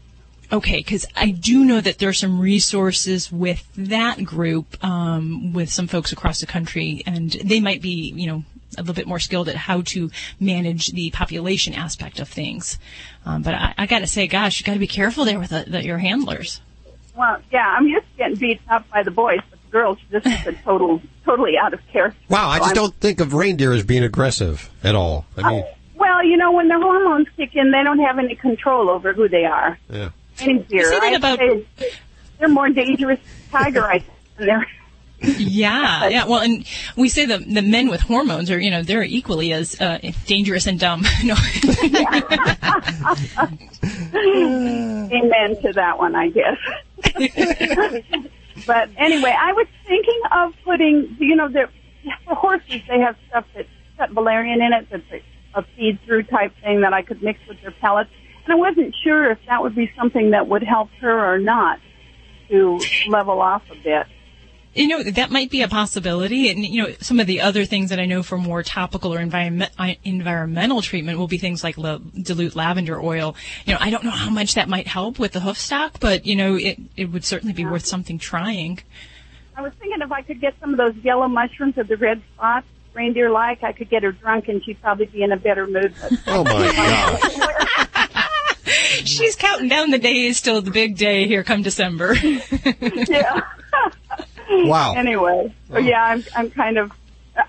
[SPEAKER 8] Okay, because I do know that there are some resources with that group, um, with some folks across the country, and they might be, you know, a little bit more skilled at how to manage the population aspect of things. Um, but I, I got to say, gosh, you got to be careful there with the, the, your handlers.
[SPEAKER 33] Well, yeah, I'm used to getting beat up by the boys, but the girls, this is a total, totally out of character.
[SPEAKER 2] Wow, I just
[SPEAKER 33] I'm-
[SPEAKER 2] don't think of reindeer as being aggressive at all. I mean,
[SPEAKER 33] Well, you know, when their hormones kick in, they don't have any control over who they are.
[SPEAKER 2] yeah.
[SPEAKER 33] Any deer.
[SPEAKER 8] say that about-
[SPEAKER 33] they're more dangerous tiger, I think, than they're
[SPEAKER 8] Yeah, yeah. Well, and we say the the men with hormones are, you know, they're equally as uh, dangerous and dumb. no.
[SPEAKER 33] Amen to that one, I guess. but anyway, I was thinking of putting, you know, the for horses they have stuff that's got valerian in it, that's a, a feed through type thing that I could mix with their pellets, and I wasn't sure if that would be something that would help her or not to level off a bit.
[SPEAKER 8] You know, that might be a possibility. And, you know, some of the other things that I know for more topical or environment, environmental treatment will be things like la- dilute lavender oil. You know, I don't know how much that might help with the hoof stock, but, you know, it, it would certainly be worth something trying.
[SPEAKER 33] I was thinking if I could get some of those yellow mushrooms of the red spots, reindeer like, I could get her drunk and she'd probably be in a better mood. But
[SPEAKER 2] Oh my God.
[SPEAKER 8] She's counting down the days till the big day here come December.
[SPEAKER 33] yeah.
[SPEAKER 2] Wow.
[SPEAKER 33] Anyway, so yeah, I'm I'm kind of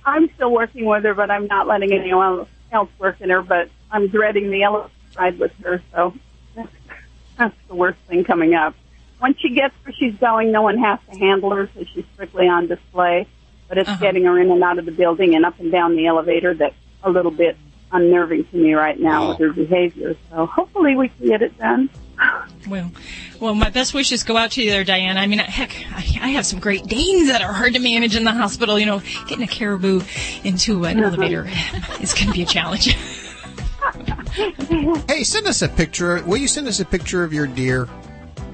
[SPEAKER 33] I'm still working with her, but I'm not letting anyone else work in her. But I'm dreading the elephant ride with her, so that's, that's the worst thing coming up. Once she gets where she's going, no one has to handle her, so she's strictly on display. But it's
[SPEAKER 8] Uh-huh.
[SPEAKER 33] getting her in and out of the building and up and down the elevator that's a little bit unnerving to me right now with oh. her behavior. So hopefully we can get it done.
[SPEAKER 8] Well, well, my best wishes go out to you there, Diana. I mean, heck, I, I have some Great Danes that are hard to manage in the hospital. You know, getting a caribou into an uh-huh. elevator is going to be a challenge.
[SPEAKER 2] Hey, send us a picture. Will you send us a picture of your deer?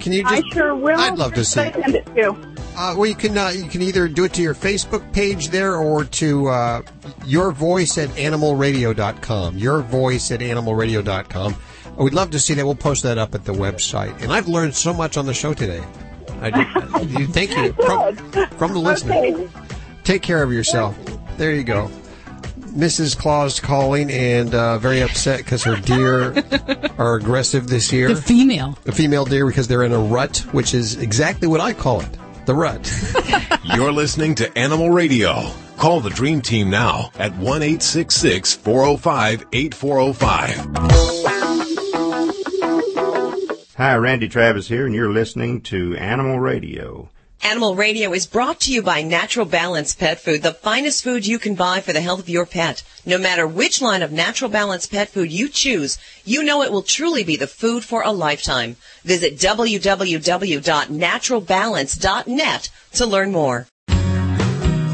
[SPEAKER 2] Can you
[SPEAKER 33] I
[SPEAKER 2] just?
[SPEAKER 33] sure will.
[SPEAKER 2] I'd love to see.
[SPEAKER 33] Send it too.
[SPEAKER 2] Uh, well, you can uh, you can either do it to your Facebook page there or to uh, your voice at animalradio.com. Your voice at animalradio.com. We'd love to see that. We'll post that up at the website. And I've learned so much on the show today. I do, thank you from, from the listener.
[SPEAKER 33] Okay.
[SPEAKER 2] Take care of yourself. There you go. Mrs. Claus calling and uh, very upset because her deer are aggressive this year.
[SPEAKER 4] The female.
[SPEAKER 2] The female deer because they're in a rut, which is exactly what I call it. The rut.
[SPEAKER 1] You're listening to Animal Radio. Call the Dream Team now at 1 405 8405.
[SPEAKER 34] Hi, Randy Travis here, and you're listening to Animal Radio. Animal Radio is brought to you by Natural Balance Pet Food, the finest food you can buy for the health of your pet. No matter which line of Natural Balance Pet Food you choose, you know it will truly be the food for a lifetime. Visit www.naturalbalance.net to learn more.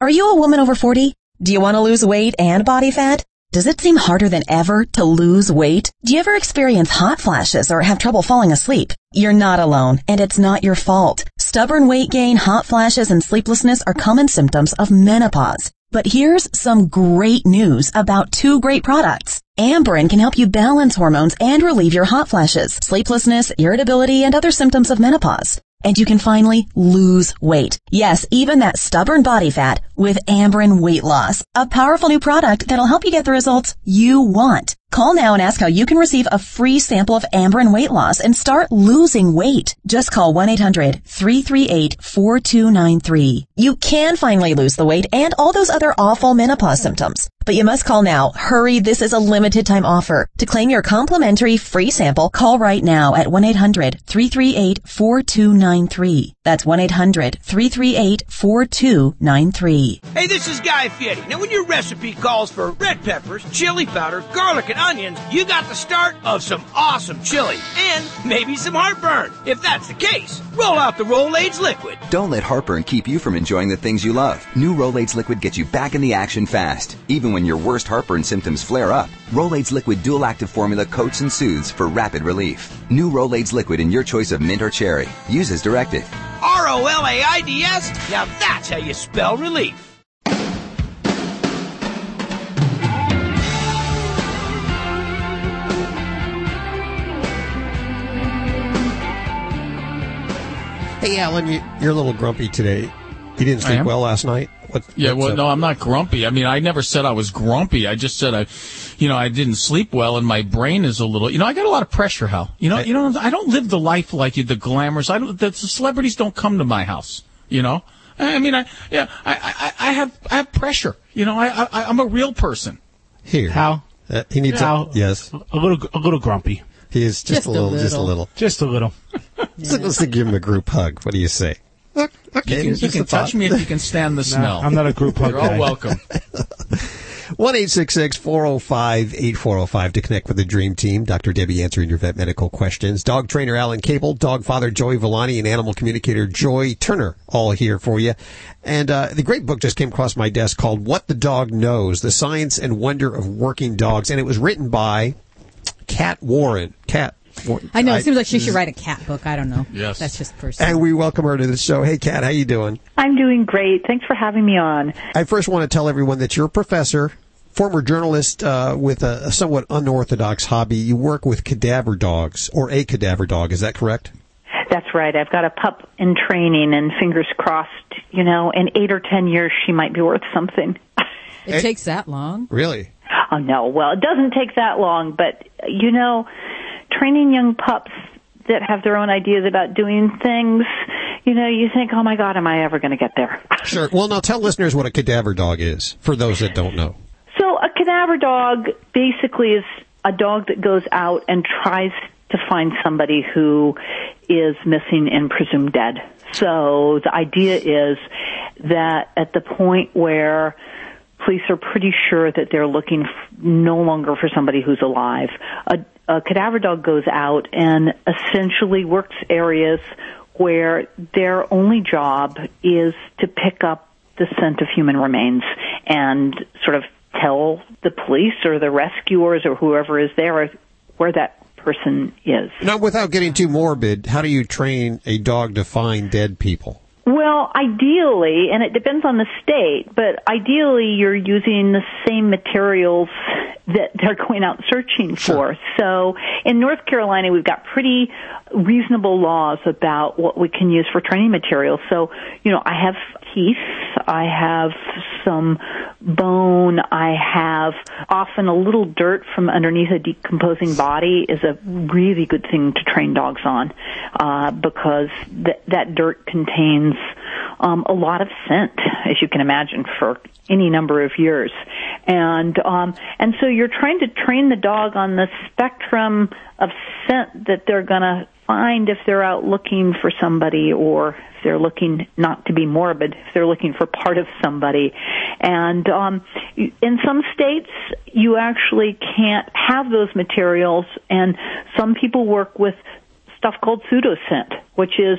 [SPEAKER 35] Are you a woman over 40? Do you want to lose weight and body fat? Does it seem harder than ever to lose weight? Do you ever experience hot flashes or have trouble falling asleep? You're not alone, and it's not your fault. Stubborn weight gain, hot flashes, and sleeplessness are common symptoms of menopause. But here's some great news about two great products. Amberen can help you balance hormones and relieve your hot flashes, sleeplessness, irritability, and other symptoms of menopause and you can finally lose weight. Yes, even that stubborn body fat with Amberen weight loss. A powerful new product that'll help you get the results you want. Call now and ask how you can receive a free sample of Amberen weight loss and start losing weight. Just call 1-800-338-4293. You can finally lose the weight and all those other awful menopause symptoms. But you must call now. Hurry, this is a limited time offer. To claim your complimentary free sample, call right now at 1-800-338-4293. That's 1-800-338-4293.
[SPEAKER 36] Hey, this is Guy Fieri. Now, when your recipe calls for red peppers, chili powder, garlic, and onions, you got the start of some awesome chili and maybe some heartburn. If that's the case, roll out the Rolaids liquid.
[SPEAKER 37] Don't let heartburn keep you from enjoying the things you love. New Rolaids liquid gets you back in the action fast, even when your worst heartburn symptoms flare up. Rolaids liquid dual active formula coats and soothes for rapid relief. New Rolaids liquid in your choice of mint or cherry. Use as directed.
[SPEAKER 36] R O L A I D S? Now that's how you spell relief.
[SPEAKER 2] Hey, Alan, you, you're a little grumpy today. You didn't sleep well last night. What,
[SPEAKER 3] Yeah, well,
[SPEAKER 2] up?
[SPEAKER 3] no, I'm not grumpy. I mean, I never said I was grumpy. I just said I, you know, I didn't sleep well, and my brain is a little. You know, I got a lot of pressure, Hal. You know, you know, I don't live the life like you, the glamorous. I don't. The celebrities don't come to my house. You know, I mean, I yeah, I I, I have I have pressure. You know, I, I I'm a real person.
[SPEAKER 2] Here,
[SPEAKER 5] How?
[SPEAKER 2] Uh, he needs
[SPEAKER 5] How?
[SPEAKER 2] a yes.
[SPEAKER 5] A little, a little grumpy.
[SPEAKER 2] He is just,
[SPEAKER 5] Just
[SPEAKER 2] a
[SPEAKER 5] a
[SPEAKER 2] little, just a
[SPEAKER 5] little.
[SPEAKER 2] little,
[SPEAKER 5] just a little.
[SPEAKER 2] So let's give him a group hug. What do you say?
[SPEAKER 3] You can, you can
[SPEAKER 2] a thought.
[SPEAKER 3] touch me if you can stand the
[SPEAKER 2] No,
[SPEAKER 3] smell.
[SPEAKER 2] I'm not a group hug
[SPEAKER 3] You're all
[SPEAKER 2] guy.
[SPEAKER 3] welcome.
[SPEAKER 2] One eight six six four zero five eight four zero five to connect with the Dream Team. Dr. Debbie answering your vet medical questions. Dog trainer Alan Cable, dog father Joey Villani, and animal communicator Joy Turner, all here for you. And uh, the great book just came across my desk called "What the Dog Knows: The Science and Wonder of Working Dogs," and it was written by Cat Warren. Cat. Warren.
[SPEAKER 4] I know. It seems like she should write a cat book. I don't know.
[SPEAKER 2] Yes.
[SPEAKER 4] That's just personal.
[SPEAKER 2] And we welcome her to the show. Hey, Cat, how you doing?
[SPEAKER 38] I'm doing great. Thanks for having me on.
[SPEAKER 2] I first want to tell everyone that you're a professor, former journalist uh, with a, a somewhat unorthodox hobby. You work with cadaver dogs, or a cadaver dog. Is that correct?
[SPEAKER 38] That's right. I've got a pup in training, and fingers crossed, you know, in eight or ten years, she might be worth something.
[SPEAKER 4] It takes that long.
[SPEAKER 2] Really?
[SPEAKER 38] Oh, no. Well, it doesn't take that long, but, you know, training young pups that have their own ideas about doing things, you know, you think, oh my God, am I ever going to get there?
[SPEAKER 2] Sure. Well, now tell listeners what a cadaver dog is, for those that don't know.
[SPEAKER 38] So a cadaver dog basically is a dog that goes out and tries to find somebody who is missing and presumed dead. So the idea is that at the point where police are pretty sure that they're looking f- no longer for somebody who's alive, a, a cadaver dog goes out and essentially works areas where their only job is to pick up the scent of human remains and sort of tell the police or the rescuers or whoever is there where that person is.
[SPEAKER 2] Now, without getting too morbid, how do you train a dog to find dead people?
[SPEAKER 38] Well, ideally, and it depends on the state, but ideally you're using the same materials that they're going out searching for. So in North Carolina, we've got pretty reasonable laws about what we can use for training materials. So, you know, I have teeth, I have some bone, I have often a little dirt from underneath a decomposing body is a really good thing to train dogs on, uh, because th- that dirt contains um, a lot of scent, as you can imagine, for any number of years. And um, and so you're trying to train the dog on the spectrum of scent that they're going to find if they're out looking for somebody or if they're looking not to be morbid if they're looking for part of somebody. And um in some states you actually can't have those materials and some people work with stuff called pseudoscent which is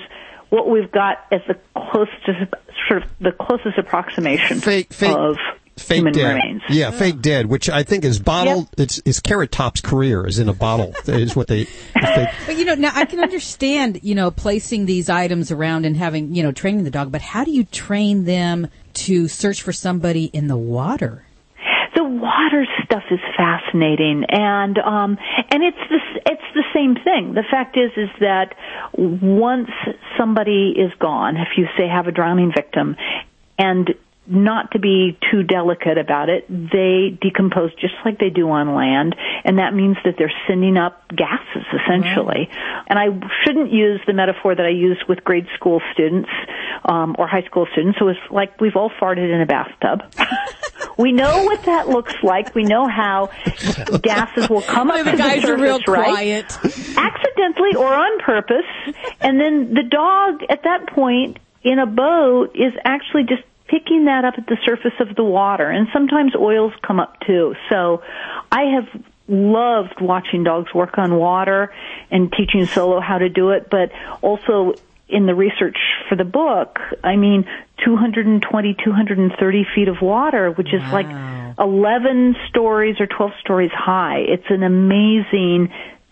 [SPEAKER 38] what we've got as the closest sort of the closest approximation
[SPEAKER 2] Fake- fake-
[SPEAKER 38] of
[SPEAKER 2] Fake
[SPEAKER 38] human
[SPEAKER 2] dead.
[SPEAKER 38] remains
[SPEAKER 2] Yeah, fake dead, which I think is bottled. It's, it's Carrot Top's career is in a bottle. is what they. they
[SPEAKER 4] But you know, now I can understand, you know, placing these items around and having, you know, training the dog, but how do you train them to search for somebody in the water?
[SPEAKER 38] the water stuff is fascinating and um and it's the it's the same thing the fact is is that once somebody is gone if you say have a drowning victim and not to be too delicate about it, they decompose just like they do on land, and that means that they're sending up gases essentially. And I shouldn't use the metaphor that I use with grade school students um, or high school students. So it's like we've all farted in a bathtub. we know what that looks like. We know how gases will come up
[SPEAKER 4] The
[SPEAKER 38] to
[SPEAKER 4] guys
[SPEAKER 38] the
[SPEAKER 4] are real
[SPEAKER 38] surface, right?
[SPEAKER 4] quiet.
[SPEAKER 38] accidentally or on purpose, and then the dog at that point in a boat is actually just picking that up at the surface of the water, and sometimes oils come up too. So I have loved watching dogs work on water and teaching Solo how to do it, but also in the research for the book, I mean, 220, 230 feet of water, which is like 11 stories or 12 stories high. It's an amazing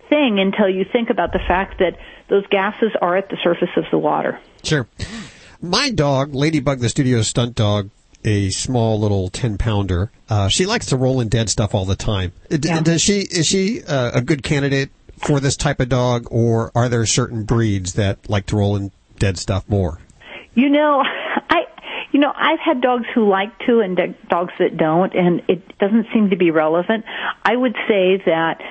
[SPEAKER 38] thing until you think about the fact that those gases are at the surface of the water.
[SPEAKER 2] Sure. My dog, Ladybug, the studio stunt dog, a small little ten pounder. Uh, she likes to roll in dead stuff all the time. D- Does she? Is she uh, a good candidate for this type of dog, or are there certain breeds that like to roll in dead stuff more?
[SPEAKER 38] You know, I you know, I've had dogs who like to and dogs that don't and it doesn't seem to be relevant. I would say that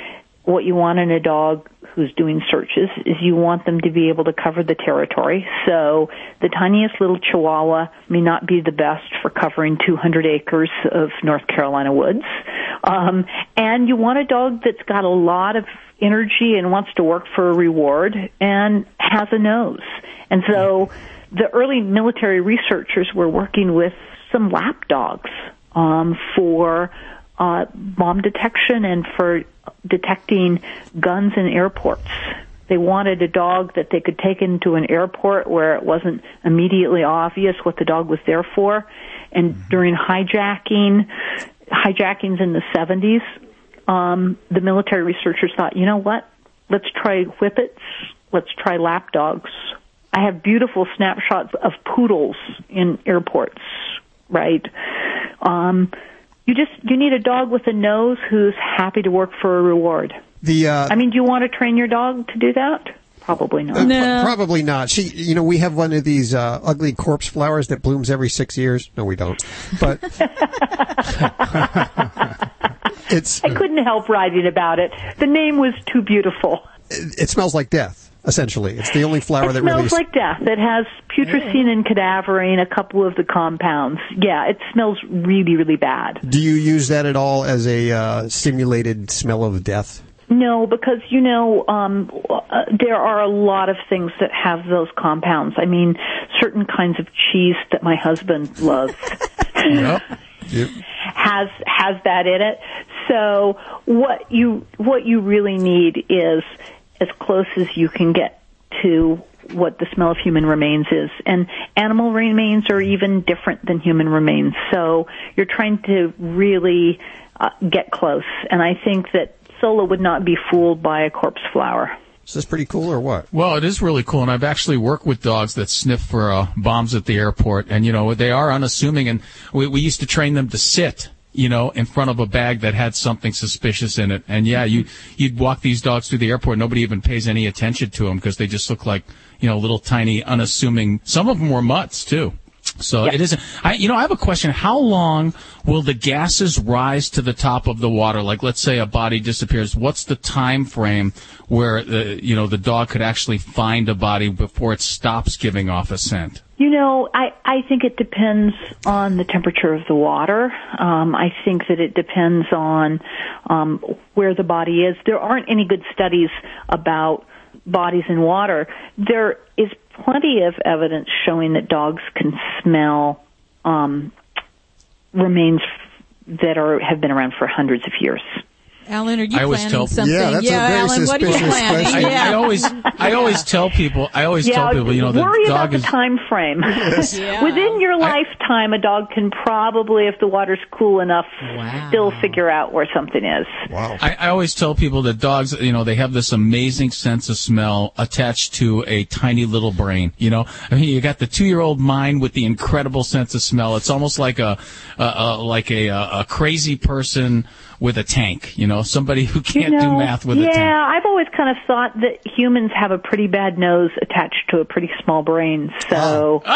[SPEAKER 38] what you want in a dog who's doing searches is you want them to be able to cover the territory. So the tiniest little chihuahua may not be the best for covering 200 acres of North Carolina woods. Um, and you want a dog that's got a lot of energy and wants to work for a reward and has a nose. And so the early military researchers were working with some lap dogs um, for uh, bomb detection and for detecting guns in airports. They wanted a dog that they could take into an airport where it wasn't immediately obvious what the dog was there for. And during hijacking, hijackings in the 70s, um, the military researchers thought, you know what? Let's try whippets. Let's try lap dogs. I have beautiful snapshots of poodles in airports, right? Um, you just you need a dog with a nose who's happy to work for a reward.
[SPEAKER 2] The uh,
[SPEAKER 38] I mean, do you want to train your dog to do that? Probably not.
[SPEAKER 2] Uh, pro- probably not. She, you know, we have one of these uh, ugly corpse flowers that blooms every six years. No, we don't. But it's
[SPEAKER 38] I couldn't help writing about it. The name was too beautiful.
[SPEAKER 2] it, it smells like death. Essentially, it's the only flower
[SPEAKER 38] it
[SPEAKER 2] that
[SPEAKER 38] smells
[SPEAKER 2] really.
[SPEAKER 38] like death. It has putrescine and cadaverine, a couple of the compounds. Yeah, it smells really, really bad.
[SPEAKER 2] Do you use that at all as a uh, simulated smell of death?
[SPEAKER 38] No, because you know um, uh, there are a lot of things that have those compounds. I mean, certain kinds of cheese that my husband loves has has that in it. So what you what you really need is as close as you can get to what the smell of human remains is. And animal remains are even different than human remains. So you're trying to really uh, get close. And I think that Solo would not be fooled by a corpse flower.
[SPEAKER 2] Is this pretty cool or what?
[SPEAKER 3] Well, it is really cool, and I've actually worked with dogs that sniff for uh, bombs at the airport, and you know they are unassuming, and we, we used to train them to sit you know, in front of a bag that had something suspicious in it. And yeah, you you'd walk these dogs through the airport. Nobody even pays any attention to them because they just look like you know little tiny unassuming. Some of them were mutts too. So it isn't. I, you know, I have a question. How long will the gases rise to the top of the water? Like, let's say a body disappears. What's the time frame where the you know the dog could actually find a body before it stops giving off a scent?
[SPEAKER 38] You know, I, I think it depends on the temperature of the water. Um, I think that it depends on um, where the body is. There aren't any good studies about bodies in water. There is plenty of evidence showing that dogs can smell um, remains that are have been around for hundreds of years.
[SPEAKER 4] Alan, are you
[SPEAKER 3] I
[SPEAKER 4] planning
[SPEAKER 3] tell-
[SPEAKER 4] something?
[SPEAKER 3] Yeah, that's a very
[SPEAKER 4] Alan, what are you
[SPEAKER 3] suspicious
[SPEAKER 4] planning?
[SPEAKER 3] I,
[SPEAKER 4] yeah.
[SPEAKER 3] I always, I always tell people, I always
[SPEAKER 38] yeah,
[SPEAKER 3] tell people, you know, the
[SPEAKER 38] worry
[SPEAKER 3] dog
[SPEAKER 38] about
[SPEAKER 3] is.
[SPEAKER 38] the time frame.
[SPEAKER 4] Yeah.
[SPEAKER 38] Within your lifetime, a dog can probably, if the water's cool enough, still figure out where something is.
[SPEAKER 2] Wow.
[SPEAKER 3] I, I always tell people that dogs, you know, they have this amazing sense of smell attached to a tiny little brain. You know, I mean, you got the two-year-old mind with the incredible sense of smell. It's almost like a, a, a like a, a, a crazy person with a tank. You know, somebody who can't
[SPEAKER 38] you know,
[SPEAKER 3] do math with
[SPEAKER 38] yeah,
[SPEAKER 3] a tank.
[SPEAKER 38] Yeah, I've always kind of thought that humans have a pretty bad nose attached to a pretty small brain. So,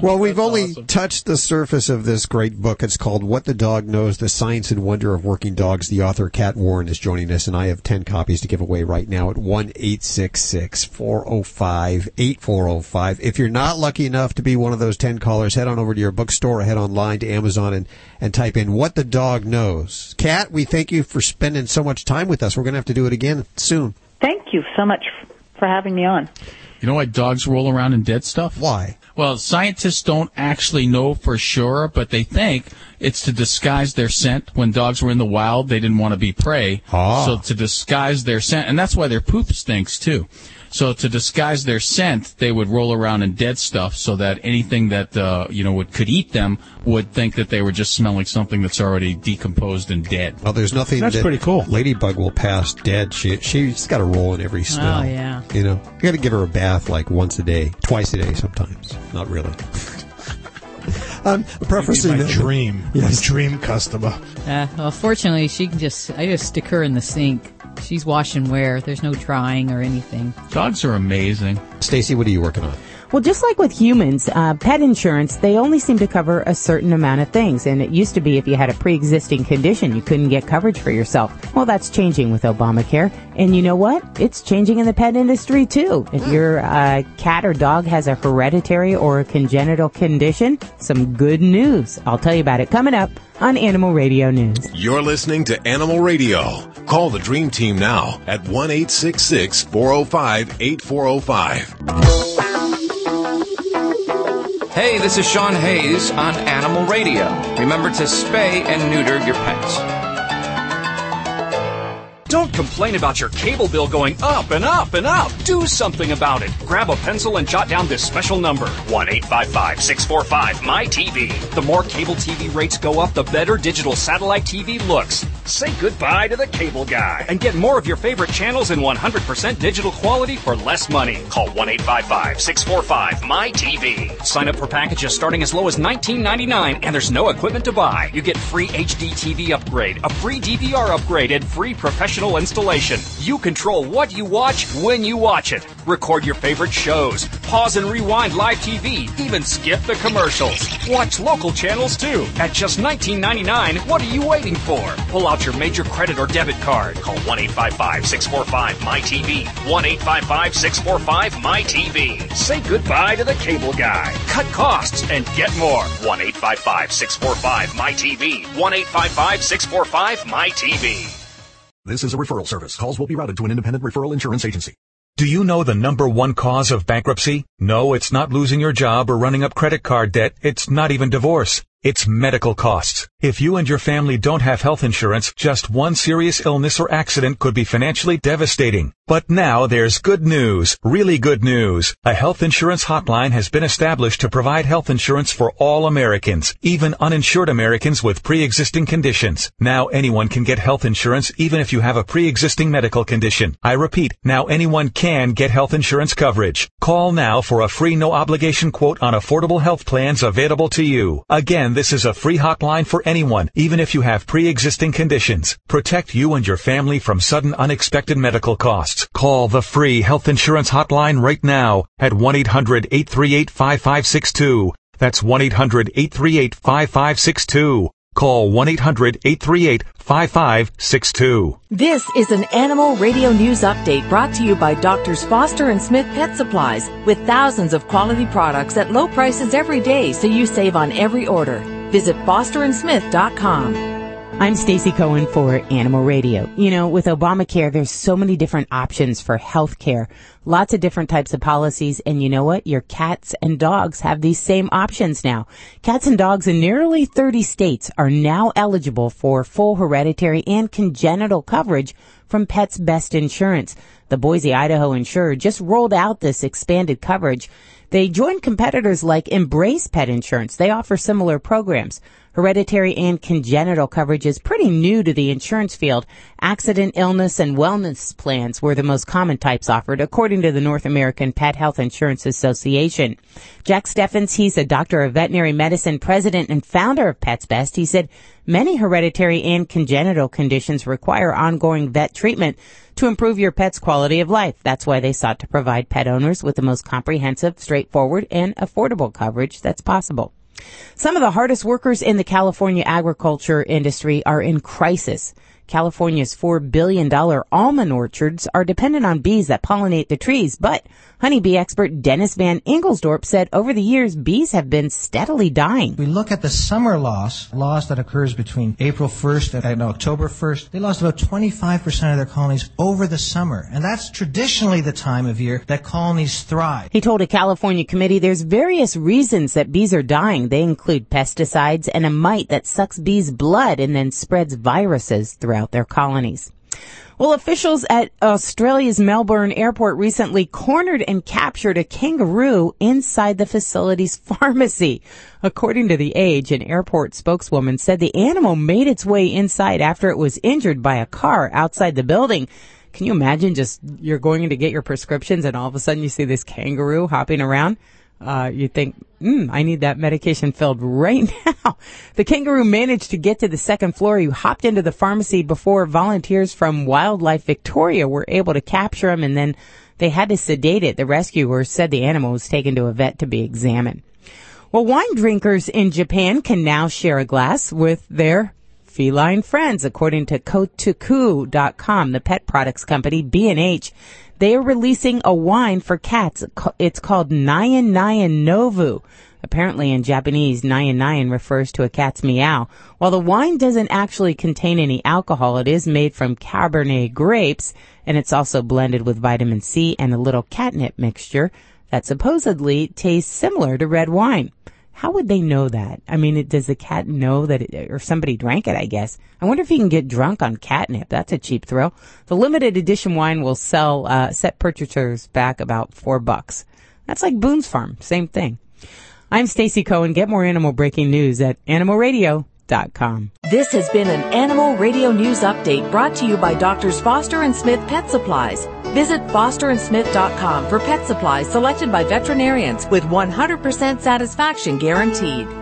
[SPEAKER 2] Well, we've only touched the surface of this great book. It's called What the Dog Knows, The Science and Wonder of Working Dogs. The author, Cat Warren, is joining us, and I have 10 copies to give away right now at 1-866-405-8405. If you're not lucky enough to be one of those 10 callers, head on over to your bookstore or head online to Amazon and, and type in What the Dog Knows. Cat, we thank you for spending so much time with us. We're going to have to do it again soon.
[SPEAKER 38] thank you so much for having me on.
[SPEAKER 3] You know why dogs roll around in dead stuff?
[SPEAKER 2] Why?
[SPEAKER 3] Well, scientists don't actually know for sure, but they think it's to disguise their scent. When dogs were in the wild, they didn't want to be prey.
[SPEAKER 2] Ah.
[SPEAKER 3] So to disguise their scent, and that's why their poop stinks too. So to disguise their scent, they would roll around in dead stuff so that anything that, uh, you know, would, could eat them would think that they were just smelling something that's already decomposed and dead.
[SPEAKER 2] Well, there's nothing
[SPEAKER 3] That's
[SPEAKER 2] that
[SPEAKER 3] pretty cool.
[SPEAKER 2] Ladybug will pass dead. She she's got a roll in every smell.
[SPEAKER 4] Oh, yeah.
[SPEAKER 2] You know, you got to give her a bath like once a day, twice a day sometimes. Not really. I'm prefacing
[SPEAKER 5] my
[SPEAKER 2] that-
[SPEAKER 5] dream,
[SPEAKER 2] Yes.
[SPEAKER 5] my dream customer.
[SPEAKER 4] Uh, well, fortunately, she can just, I just stick her in the sink. She's wash and wear. There's no drying or anything.
[SPEAKER 3] Dogs are amazing.
[SPEAKER 2] Stacy, what are you working on?
[SPEAKER 6] Well, just like with humans, uh, pet insurance, they only seem to cover a certain amount of things. And it used to be if you had a pre-existing condition, you couldn't get coverage for yourself. Well, that's changing with Obamacare. And you know what? It's changing in the pet industry too. If your uh, cat or dog has a hereditary or a congenital condition, some good news. I'll tell you about it coming up on Animal Radio News.
[SPEAKER 1] You're listening to Animal Radio. Call the Dream Team now at 1 405 8405.
[SPEAKER 39] Hey, this is Sean Hayes on Animal Radio. Remember to spay and neuter your pets.
[SPEAKER 40] Don't complain about your cable bill going up and up and up. Do something about it. Grab a pencil and jot down this special number 1 855 645 MyTV. The more cable TV rates go up, the better digital satellite TV looks. Say goodbye to the cable guy and get more of your favorite channels in 100% digital quality for less money. Call 1 855 645 MyTV. Sign up for packages starting as low as $19.99 and there's no equipment to buy. You get free HD TV upgrade, a free DVR upgrade, and free professional installation. You control what you watch when you watch it. Record your favorite shows, pause and rewind live TV, even skip the commercials. Watch local channels too. At just $19.99, what are you waiting for? Pull out your major credit or debit card. Call 1 855 645 MyTV. 1 855 645 MyTV. Say goodbye to the cable guy. Cut costs and get more. 1 855 645 MyTV. 1 855 645 MyTV.
[SPEAKER 41] This is a referral service. Calls will be routed to an independent referral insurance agency. Do you know the number one cause of bankruptcy? No, it's not losing your job or running up credit card debt. It's not even divorce. It's medical costs. If you and your family don't have health insurance, just one serious illness or accident could be financially devastating. But now there's good news, really good news. A health insurance hotline has been established to provide health insurance for all Americans, even uninsured Americans with pre-existing conditions. Now anyone can get health insurance even if you have a pre-existing medical condition. I repeat, now anyone can get health insurance coverage. Call now for a free no obligation quote on affordable health plans available to you. Again, this is a free hotline for anyone, even if you have pre-existing conditions. Protect you and your family from sudden unexpected medical costs. Call the free health insurance hotline right now at 1-800-838-5562. That's 1-800-838-5562. Call 1-800-838-5562.
[SPEAKER 42] This is an Animal Radio News Update brought to you by Doctors Foster and Smith Pet Supplies with thousands of quality products at low prices every day so you save on every order. Visit fosterandsmith.com.
[SPEAKER 6] I'm Stacy Cohen for Animal Radio. You know, with Obamacare, there's so many different options for health care. Lots of different types of policies. And you know what? Your cats and dogs have these same options now. Cats and dogs in nearly 30 states are now eligible for full hereditary and congenital coverage from Pets Best Insurance. The Boise, Idaho insurer just rolled out this expanded coverage. They joined competitors like Embrace Pet Insurance. They offer similar programs. Hereditary and congenital coverage is pretty new to the insurance field. Accident, illness, and wellness plans were the most common types offered, according to the North American Pet Health Insurance Association. Jack Stephens, he's a doctor of veterinary medicine, president and founder of Pets Best. He said many hereditary and congenital conditions require ongoing vet treatment to improve your pet's quality of life. That's why they sought to provide pet owners with the most comprehensive, straightforward, and affordable coverage that's possible. Some of the hardest workers in the California agriculture industry are in crisis. California's $4 billion almond orchards are dependent on bees that pollinate the trees, but honeybee expert Dennis vanEngelsdorp said over the years, bees have been steadily dying.
[SPEAKER 43] We look at the summer loss, loss that occurs between April 1st and October 1st. They lost about 25% of their colonies over the summer, and that's traditionally the time of year that colonies thrive.
[SPEAKER 6] He told a California committee there's various reasons that bees are dying. They include pesticides and a mite that sucks bees' blood and then spreads viruses throughout their colonies. Well, officials at Australia's Melbourne airport recently cornered and captured a kangaroo inside the facility's pharmacy. According to The Age, an airport spokeswoman said the animal made its way inside after it was injured by a car outside the building. Can you imagine just you're going in to get your prescriptions and all of a sudden you see this kangaroo hopping around? Uh, you think, mm, I need that medication filled right now. The kangaroo managed to get to the second floor. He hopped into the pharmacy before volunteers from Wildlife Victoria were able to capture him and then they had to sedate it. The rescuers said the animal was taken to a vet to be examined. Well, wine drinkers in Japan can now share a glass with their feline friends, according to Kotaku.com, the pet products company. B&H they are releasing a wine for cats. It's called Nyan Nyan Nouveau. Apparently in Japanese, Nyan Nyan refers to a cat's meow. While the wine doesn't actually contain any alcohol, it is made from Cabernet grapes, and it's also blended with vitamin C and a little catnip mixture that supposedly tastes similar to red wine. How would they know that? I mean, does the cat know that, it, or somebody drank it, I guess. I wonder if you can get drunk on catnip. That's a cheap thrill. The limited edition wine will sell, uh, set purchasers back about four bucks. That's like Boone's Farm. Same thing. I'm Stacy Cohen. Get more animal breaking news at
[SPEAKER 42] This has been an Animal Radio News Update brought to you by Doctors Foster and Smith Pet Supplies. Visit fosterandsmith.com for pet supplies selected by veterinarians with 100% satisfaction guaranteed.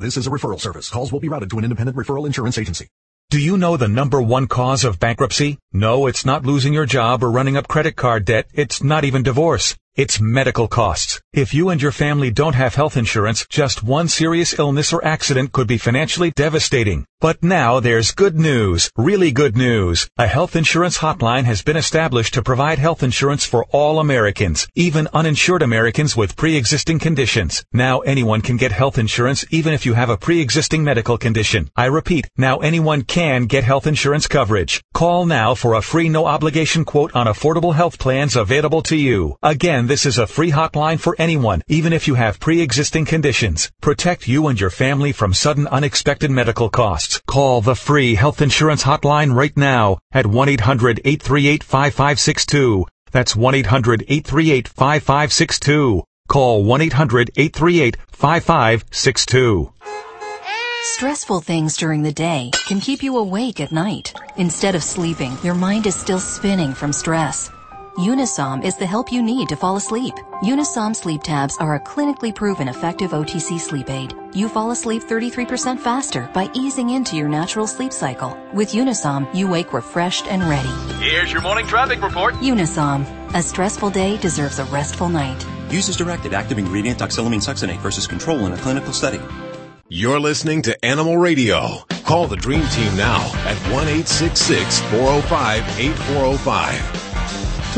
[SPEAKER 41] This is a referral service. Calls will be routed to an independent referral insurance agency. Do you know the number one cause of bankruptcy? No, it's not losing your job or running up credit card debt. It's not even divorce. It's medical costs. If you and your family don't have health insurance, just one serious illness or accident could be financially devastating. But now there's good news, really good news. A health insurance hotline has been established to provide health insurance for all Americans, even uninsured Americans with pre-existing conditions. Now anyone can get health insurance even if you have a pre-existing medical condition. I repeat, now anyone can get health insurance coverage. Call now for a free no obligation quote on affordable health plans available to you. Again, this is a free hotline for anyone, even if you have pre-existing conditions. Protect you and your family from sudden unexpected medical costs. Call the free health insurance hotline right now at 1-800-838-5562. That's 1-800-838-5562. Call 1-800-838-5562.
[SPEAKER 44] Stressful things during the day can keep you awake at night. Instead of sleeping, your mind is still spinning from stress. Unisom is the help you need to fall asleep. Unisom sleep tabs are a clinically proven effective OTC sleep aid. You fall asleep 33% faster by easing into your natural sleep cycle. With Unisom, you wake refreshed and ready.
[SPEAKER 45] Here's your morning traffic report.
[SPEAKER 44] Unisom. A stressful day deserves a restful night.
[SPEAKER 46] Use as directed active ingredient doxylamine succinate versus control in a clinical study.
[SPEAKER 1] You're listening to Animal Radio. Call the Dream Team now at 1 405 8405.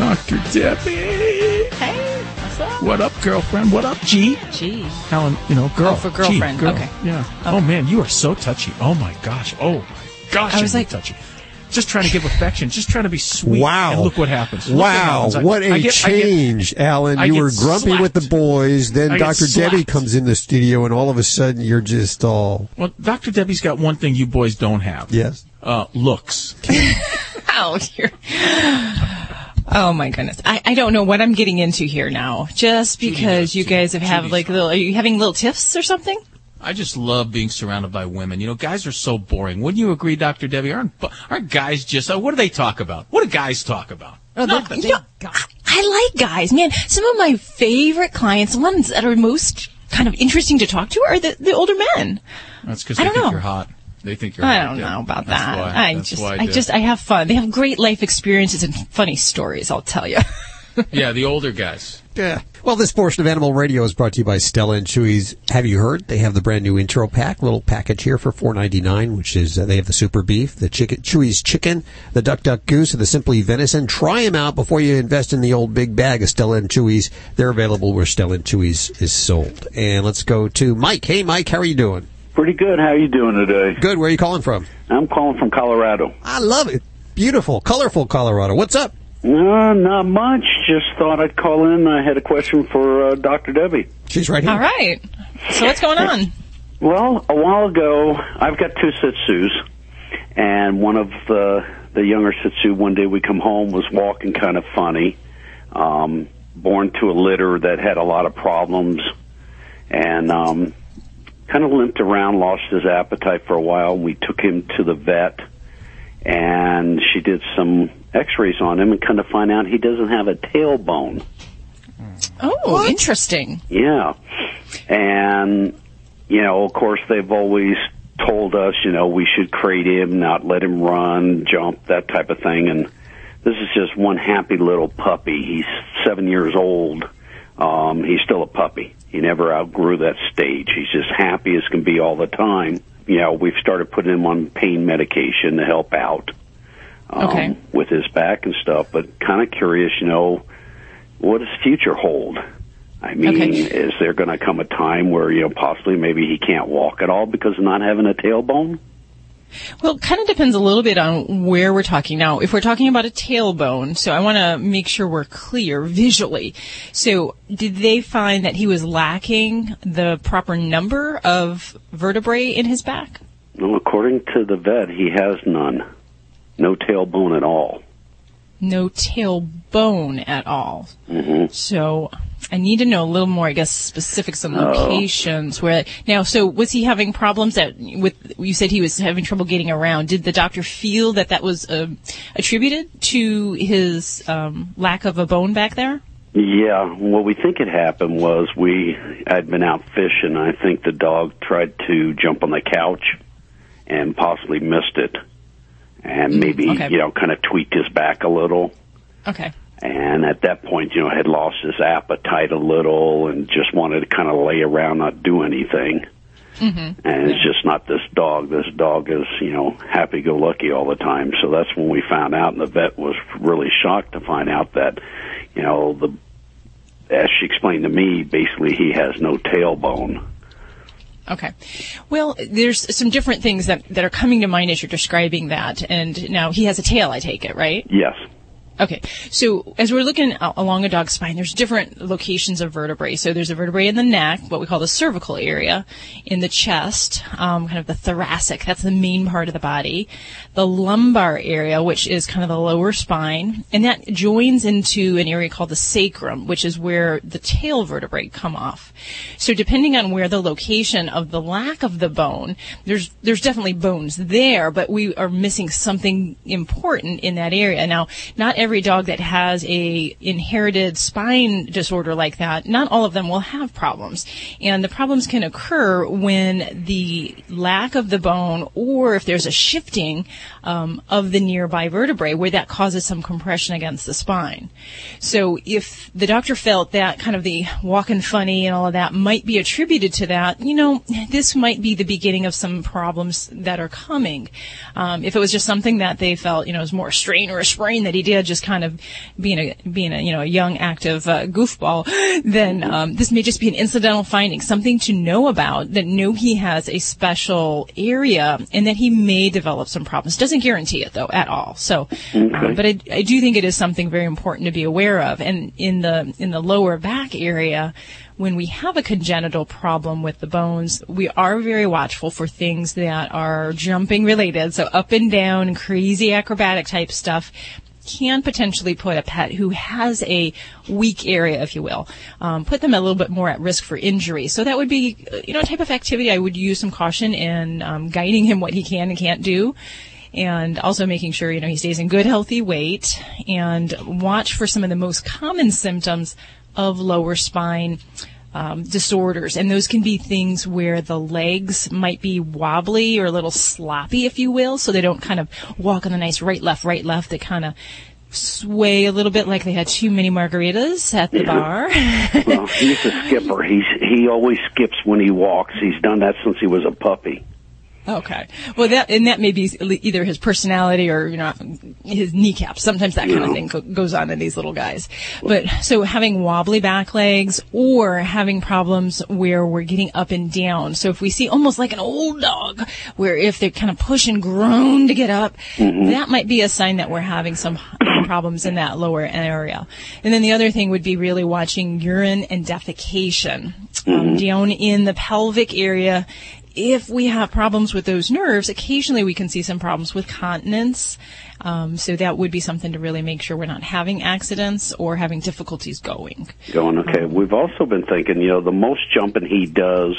[SPEAKER 3] Dr. Debbie.
[SPEAKER 8] Hey, what's up?
[SPEAKER 3] What up, girlfriend? What up, G?
[SPEAKER 8] G.
[SPEAKER 3] Helen, you know, girl.
[SPEAKER 8] Oh, for girlfriend.
[SPEAKER 3] G, girl.
[SPEAKER 8] Okay.
[SPEAKER 3] Yeah. Oh man, you are so touchy. Oh my gosh. Oh my gosh.
[SPEAKER 8] I was like-
[SPEAKER 3] touchy. Just trying to give affection. Just trying to be sweet.
[SPEAKER 2] Wow.
[SPEAKER 3] And look what happens. Look what
[SPEAKER 2] Wow,
[SPEAKER 3] happens. I-
[SPEAKER 2] what a
[SPEAKER 3] I get- I get-
[SPEAKER 2] change, Alan.
[SPEAKER 3] I
[SPEAKER 2] You were grumpy with the boys, then
[SPEAKER 3] I
[SPEAKER 2] Dr. Debbie comes in the studio, and all of a sudden you're just all.
[SPEAKER 3] Well, Dr. Debbie's got one thing you boys don't have.
[SPEAKER 2] Yes.
[SPEAKER 3] Uh, looks.
[SPEAKER 8] Ow, you're- Oh my goodness. I, I don't know what I'm getting into here now. Just because you guys have had like little, are you having little tiffs or something?
[SPEAKER 3] I just love being surrounded by women. You know, guys are so boring. Wouldn't you agree, Dr. Debbie? Aren't, aren't guys just, uh, what do they talk about? What do guys talk about? Nothing.
[SPEAKER 8] You know, I, I like guys, man. Some of my favorite clients, the ones that are most kind of interesting to talk to, are the, the older men.
[SPEAKER 3] That's because
[SPEAKER 8] I don't
[SPEAKER 3] think
[SPEAKER 8] know.
[SPEAKER 3] you're hot. They think you're
[SPEAKER 8] I don't
[SPEAKER 3] yeah.
[SPEAKER 8] know about
[SPEAKER 3] That's
[SPEAKER 8] that.
[SPEAKER 3] why.
[SPEAKER 8] I
[SPEAKER 3] That's
[SPEAKER 8] just,
[SPEAKER 3] why
[SPEAKER 8] I
[SPEAKER 3] did.
[SPEAKER 8] just, I have fun. They have great life experiences and funny stories. I'll tell you.
[SPEAKER 3] yeah, the older guys.
[SPEAKER 2] Yeah. Well, this portion of Animal Radio is brought to you by Stella and Chewy's. Have you heard? They have the brand new intro pack, little package here for four ninety nine, which is uh, they have the super beef, the chicken, Chewy's chicken, the duck duck goose, and the simply venison. Try them out before you invest in the old big bag of Stella and Chewy's. They're available where Stella and Chewy's is sold. And let's go to Mike. Hey, Mike, how are you doing?
[SPEAKER 47] Pretty good. How are you doing today?
[SPEAKER 2] Good. Where are you calling from?
[SPEAKER 47] I'm calling from Colorado.
[SPEAKER 2] I love it. Beautiful, colorful Colorado. What's up?
[SPEAKER 47] Uh, not much. Just thought I'd call in. I had a question for uh, Dr. Debbie.
[SPEAKER 2] She's right here.
[SPEAKER 8] All right. So what's going on?
[SPEAKER 47] Well, a while ago, I've got two Shih Tzus, and one of the the younger Shih Tzu. One day we come home was walking kind of funny, um, born to a litter that had a lot of problems, and um, kind of limped around, lost his appetite for a while. We took him to the vet, and she did some X-rays on him, and kind of find out he doesn't have a tailbone.
[SPEAKER 8] Oh, interesting.
[SPEAKER 47] Yeah. And, you know, of course, they've always told us, you know, we should crate him, not let him run, jump, that type of thing. And this is just one happy little puppy. He's seven years old. Um, he's still a puppy. He never outgrew that stage. He's just happy as can be all the time. You know, we've started putting him on pain medication to help out um,
[SPEAKER 8] Okay.
[SPEAKER 47] with his back and stuff. But kind of curious, you know, what does future hold? I mean,
[SPEAKER 8] Okay.
[SPEAKER 47] is there going to come a time where you know possibly maybe he can't walk at all because of not having a tailbone?
[SPEAKER 8] Well, it kind of depends a little bit on where we're talking now. If we're talking about a tailbone, so I want to make sure we're clear visually. So, did they find that he was lacking the proper number of vertebrae in his back?
[SPEAKER 47] No, according to the vet, he has none. No tailbone at all.
[SPEAKER 8] No tailbone at all.
[SPEAKER 47] hmm
[SPEAKER 8] So, I need to know a little more, I guess, specifics on
[SPEAKER 47] Oh.
[SPEAKER 8] locations where now. So, was he having problems that with? You said he was having trouble getting around. Did the doctor feel that that was uh, attributed to his um, lack of a bone back there?
[SPEAKER 47] Yeah, what we think had happened was we had been out fishing. I think the dog tried to jump on the couch and possibly missed it, and maybe
[SPEAKER 8] okay.
[SPEAKER 47] you know kind of tweaked his back a little.
[SPEAKER 8] Okay.
[SPEAKER 47] And at that point, you know, had lost his appetite a little and just wanted to kind of lay around, not do anything.
[SPEAKER 8] Mm-hmm.
[SPEAKER 47] And it's just not this dog. This dog is, you know, happy-go-lucky all the time. So that's when we found out, and the vet was really shocked to find out that, you know, the as she explained to me, basically he has no tailbone.
[SPEAKER 8] Okay. Well, there's some different things that, that are coming to mind as you're describing that. And now he has a tail, I take it, right?
[SPEAKER 47] Yes.
[SPEAKER 8] Okay, so as we're looking along a dog's spine, there's different locations of vertebrae. So there's a vertebrae in the neck, what we call the cervical area, in the chest, um, kind of the thoracic, that's the main part of the body, the lumbar area, which is kind of the lower spine, and that joins into an area called the sacrum, which is where the tail vertebrae come off. So depending on where the location of the lack of the bone, there's there's definitely bones there, but we are missing something important in that area. Now, not every dog that has a inherited spine disorder like that, not all of them will have problems. And the problems can occur when the lack of the bone or if there's a shifting um, of the nearby vertebrae where that causes some compression against the spine. So if the doctor felt that kind of the walking funny and all of that might be attributed to that, you know, this might be the beginning of some problems that are coming. Um, if it was just something that they felt, you know, was more a strain or a sprain that he did, just kind of being a being a you know a young active uh, goofball, then um, this may just be an incidental finding, something to know about. That know he has a special area and that he may develop some problems. Doesn't guarantee it though at all. So, um, but I, I do think it is something very important to be aware of. And in the in the lower back area, when we have a congenital problem with the bones, we are very watchful for things that are jumping related. So up and down, crazy acrobatic type stuff can potentially put a pet who has a weak area, if you will, um, put them a little bit more at risk for injury. So that would be, you know, a type of activity I would use some caution in um, guiding him what he can and can't do. And also making sure, you know, he stays in good, healthy weight and watch for some of the most common symptoms of lower spine um, disorders, and those can be things where the legs might be wobbly or a little sloppy, if you will, so they don't kind of walk on the nice right, left, right, left. They kind of sway a little bit like they had too many margaritas at the bar.
[SPEAKER 47] well, he's a skipper. He's he always skips when he walks. He's done that since he was a puppy.
[SPEAKER 8] Okay. Well, that and that may be either his personality or you know his kneecaps. Sometimes that kind of thing go- goes on in these little guys. But so having wobbly back legs or having problems where we're getting up and down. So if we see almost like an old dog, where if they kind of push and groan to get up, that might be a sign that we're having some problems in that lower area. And then the other thing would be really watching urine and defecation um, down in the pelvic area if we have problems with those nerves, occasionally we can see some problems with continence. Um, so that would be something to really make sure we're not having accidents or having difficulties going.
[SPEAKER 47] Going okay. We've also been thinking, you know, the most jumping he does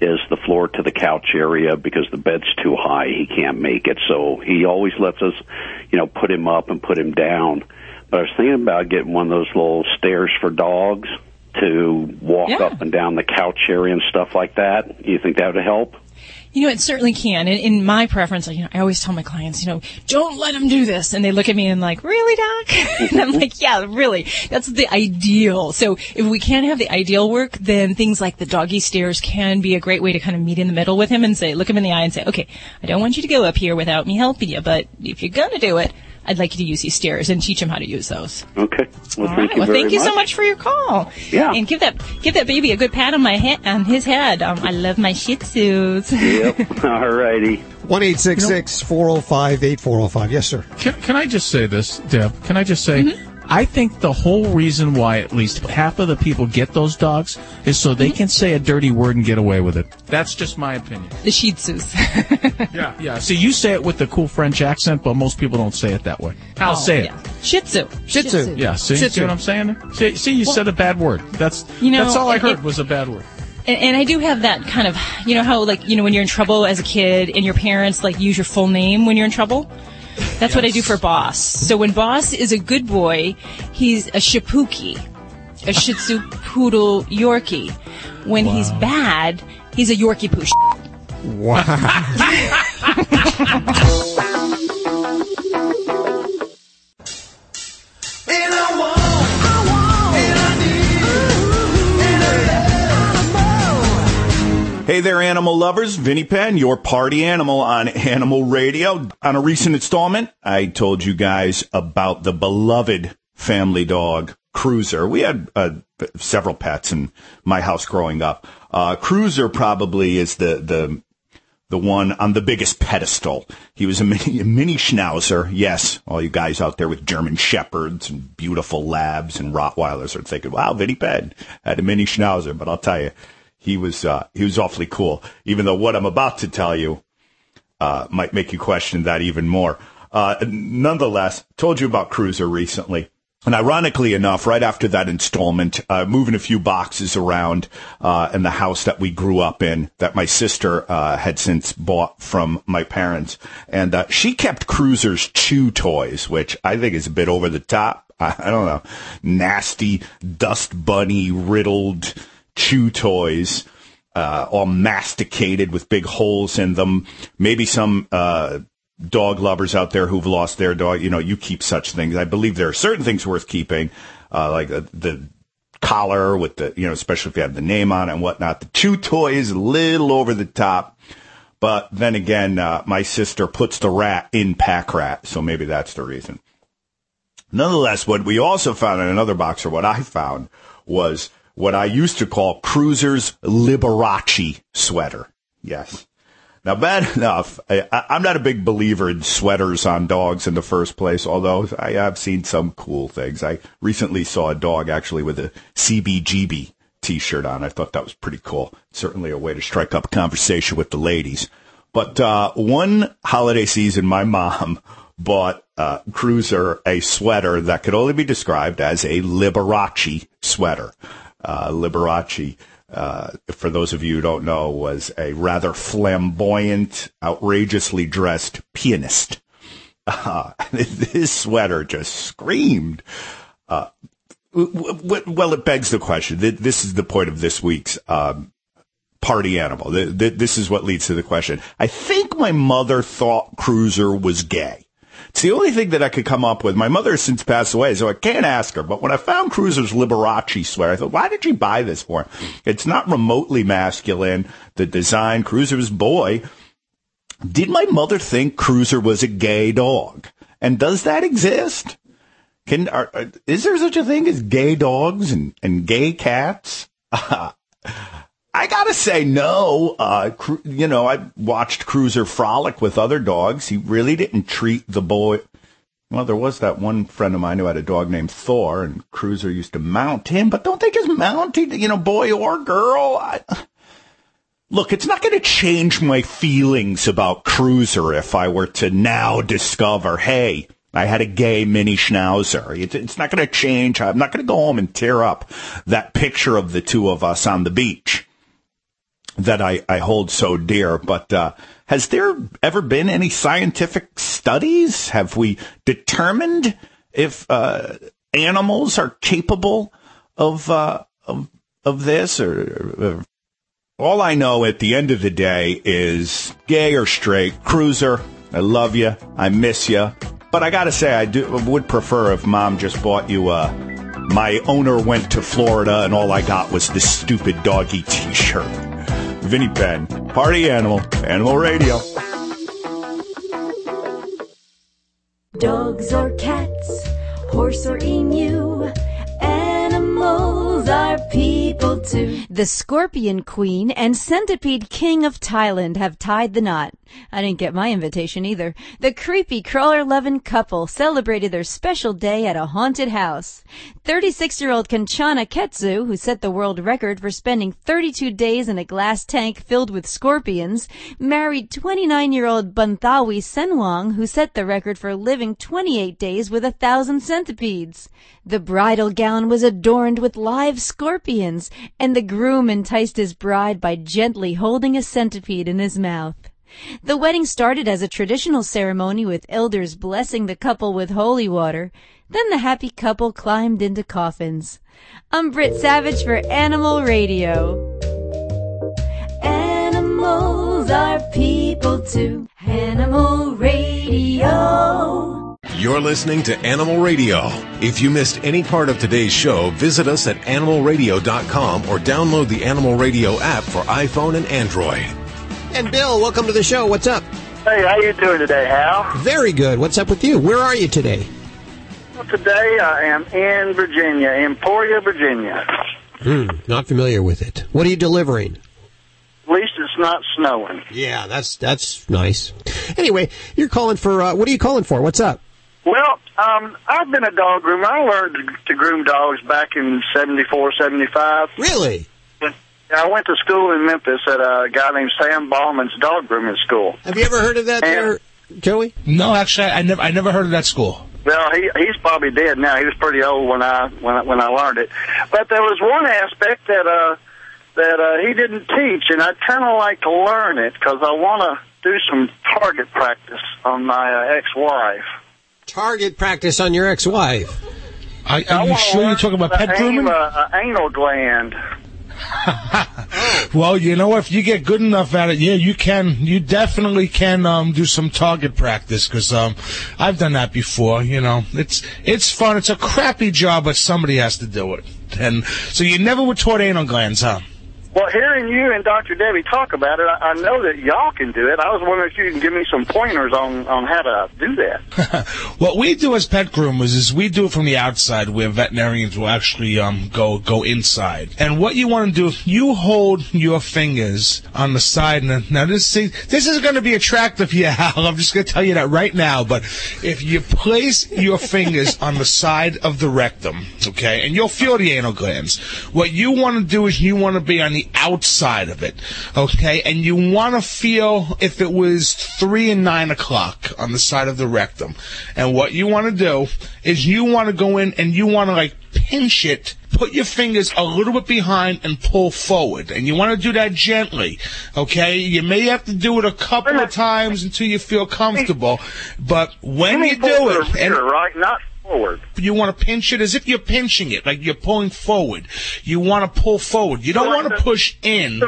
[SPEAKER 47] is the floor to the couch area because the bed's too high. He can't make it. So he always lets us, you know, put him up and put him down. But I was thinking about getting one of those little stairs for dogs to walk
[SPEAKER 8] Yeah.
[SPEAKER 47] up and down the couch area and stuff like that. Do You think that would help?
[SPEAKER 8] You know, it certainly can. In, in my preference, you know, I always tell my clients, you know, don't let them do this. And they look at me and like, really, doc? and I'm like, yeah, really. That's the ideal. So if we can't have the ideal work, then things like the doggy stairs can be a great way to kind of meet in the middle with him and say, look him in the eye and say, okay, I don't want you to go up here without me helping you, but if you're going to do it, I'd like you to use these stairs and teach him how to use those.
[SPEAKER 47] Okay. Well,
[SPEAKER 8] All
[SPEAKER 47] thank
[SPEAKER 8] right.
[SPEAKER 47] you
[SPEAKER 8] Well,
[SPEAKER 47] very
[SPEAKER 8] thank you
[SPEAKER 47] much.
[SPEAKER 8] so much for your call.
[SPEAKER 47] Yeah.
[SPEAKER 8] And give that give that baby a good pat on my head on his head. Um, I love my Shih Tzus.
[SPEAKER 47] Yep. All righty.
[SPEAKER 2] One eight six six four zero five eight four zero five. Yes, sir.
[SPEAKER 3] Can, can I just say this, Deb? Can I just say, I think the whole reason why at least half of the people get those dogs is so they can say a dirty word and get away with it. That's just my opinion.
[SPEAKER 8] The Shih Tzus.
[SPEAKER 3] Yeah, yeah. See, you say it with the cool French accent, but most people don't say it that way. I'll
[SPEAKER 8] Oh,
[SPEAKER 3] say it.
[SPEAKER 8] yeah. Shih Tzu.
[SPEAKER 3] Shih Tzu. Yeah, see, see what I'm saying? See, see you
[SPEAKER 8] Well-
[SPEAKER 3] said a bad word. That's
[SPEAKER 8] You know,
[SPEAKER 3] that's all I heard
[SPEAKER 8] it-
[SPEAKER 3] was a bad word.
[SPEAKER 8] And I do have that kind of, you know how like, you know, when you're in trouble as a kid and your parents like use your full name when you're in trouble? That's what I do for Boss. So when Boss is a good boy, he's a Shipuki, a Shih Tzu Poodle Yorkie. When he's bad, he's a Yorkie Poosh.
[SPEAKER 2] Wow.
[SPEAKER 28] Hey there, animal lovers. Vinny Penn, your party animal on Animal Radio. On a recent installment, I told you guys about the beloved family dog, Cruiser. We had uh, several pets in my house growing up. Uh, Cruiser probably is the, the, the one on the biggest pedestal. He was a mini, a mini schnauzer. Yes, all you guys out there with German shepherds and beautiful labs and Rottweilers are thinking, wow, Vinny Penn had a mini schnauzer. But I'll tell you, he was uh, he was awfully cool. Even though what I'm about to tell you uh, might make you question that even more. Uh, nonetheless, told you about Cruiser recently. And ironically enough, right after that installment, uh, moving a few boxes around uh, in the house that we grew up in, that my sister uh, had since bought from my parents, and uh, she kept Cruiser's chew toys, which I think is a bit over the top. I, I don't know, nasty, dust bunny riddled chew toys, uh, all masticated with big holes in them. Maybe some uh, dog lovers out there who've lost their dog, you know, you keep such things. I believe there are certain things worth keeping, uh, like the, the collar with the, you know, especially if you have the name on it and whatnot. The chew toy is a little over the top. But then again, uh, my sister puts the rat in pack rat, so maybe that's the reason. Nonetheless, what we also found in another box, or what I found, was what I used to call Cruiser's Liberace sweater. Yes. Now, bad enough, I, am not a big believer in sweaters on dogs in the first place, although I have seen some cool things. I recently saw a dog actually with a CBGB t-shirt on. I thought that was pretty cool. Certainly a way to strike up a conversation with the ladies. But uh, one holiday season, my mom bought uh, Cruiser a sweater that could only be described as a Liberace sweater uh, Liberace, uh, for those of you who don't know, was a rather flamboyant, outrageously dressed pianist. Uh, this sweater just screamed. Uh, well, it begs the question. This is the point of this week's um, party animal. This is what leads to the question. I think my mother thought Cruiser was gay. It's the only thing that I could come up with. My mother has since passed away, so I can't ask her. But when I found Cruiser's Liberace sweater, I thought, why did she buy this for? him? It's not remotely masculine. The design, Cruiser's boy. Did my mother think Cruiser was a gay dog? And does that exist? Can are, is there such a thing as gay dogs and, and gay cats? I gotta say no. Uh, you know, I watched Cruiser frolic with other dogs. He really didn't treat the boy. Well, there was that one friend of mine who had a dog named Thor, and Cruiser used to mount him. But don't they just mount, you know, boy or girl? I, look, it's not going to change my feelings about Cruiser if I were to now discover, hey, I had a gay mini schnauzer. It's not going to change. I'm not going to go home and tear up that picture of the two of us on the beach that I, I hold so dear. But uh, has there ever been any scientific studies? Have we determined if uh, animals are capable of uh, of of this? Or, or, all I know at the end of the day is gay or straight, cruiser. I love you. I miss you. But I gotta say, I do would prefer if mom just bought you a. My owner went to Florida and all I got was this stupid doggy T-shirt. Vinny Penn, Party Animal, Animal Radio.
[SPEAKER 1] Dogs or cats, horse or emu, are people too.
[SPEAKER 21] The Scorpion Queen and Centipede King of Thailand have tied the knot. I didn't get my invitation either. The creepy crawler loving couple celebrated their special day at a haunted house. 36 year old Kanchana Ketsu, who set the world record for spending 32 days in a glass tank filled with scorpions, married 29 year old Banthawi Senwang, who set the record for living 28 days with a thousand centipedes. The bridal gown was adorned with live scorpions, and the groom enticed his bride by gently holding a centipede in his mouth. The wedding started as a traditional ceremony with elders blessing the couple with holy water. Then the happy couple climbed into coffins. I'm Britt Savage for Animal Radio.
[SPEAKER 1] Animals are people too. Animal Radio. You're listening to Animal Radio. If you missed any part of today's show, visit us at animalradio.com or download the Animal Radio app for iPhone and Android.
[SPEAKER 2] And Bill, welcome to the show. What's up?
[SPEAKER 48] Hey, how you doing today, Hal?
[SPEAKER 2] Very good. What's up with you? Where are you today?
[SPEAKER 48] Well, today I am in Virginia, Emporia, Virginia.
[SPEAKER 2] Hmm, not familiar with it. What are you delivering?
[SPEAKER 48] At least it's not snowing.
[SPEAKER 2] Yeah, that's that's nice. Anyway, you're calling for uh, what are you calling for? What's up?
[SPEAKER 48] Well, um, I've been a dog groomer. I learned to groom dogs back in '74, '75.
[SPEAKER 2] Really?
[SPEAKER 48] Yeah, I went to school in Memphis at a guy named Sam Ballman's dog grooming school.
[SPEAKER 2] Have you ever heard of that, there, Joey?
[SPEAKER 5] No, actually, I never I never heard of that school.
[SPEAKER 48] Well, he he's probably dead now. He was pretty old when I when I, when I learned it. But there was one aspect that uh that uh, he didn't teach, and I'd kind of like to learn it because I want to do some target practice on my uh, ex-wife.
[SPEAKER 2] Target practice on your ex-wife.
[SPEAKER 5] Are, are you sure you're talking about
[SPEAKER 48] The
[SPEAKER 5] pet grooming?
[SPEAKER 48] aim, uh, anal gland.
[SPEAKER 5] Well, you know, if you get good enough at it, yeah, you can. You definitely can um, do some target practice because um, I've done that before. You know, it's it's fun. It's a crappy job, but somebody has to do it. And so you never were taught anal glands, huh?
[SPEAKER 48] Well, hearing you and Dr. Debbie talk about it, I, I know that y'all can do it. I was wondering if you can give me some pointers on, on how to do that.
[SPEAKER 5] What we do as pet groomers is we do it from the outside, where veterinarians will actually um, go go inside. And what you want to do, you hold your fingers on the side. And now this see, this is going to be attractive, yeah. Hal. I'm just going to tell you that right now. But if you place your fingers on the side of the rectum, okay, and you'll feel the anal glands. What you want to do is you want to be on the outside of it, okay, and you want to feel if it was three and nine o'clock on the side of the rectum. And what you want to do is you want to go in and you want to like pinch it, put your fingers a little bit behind and pull forward. And you want to do that gently, okay? You may have to do it a couple of times until you feel comfortable, but when you do it, and
[SPEAKER 48] right, not forward.
[SPEAKER 5] you want to pinch it as if you're pinching it, like you're pulling forward. You want to pull forward. You don't want to push in,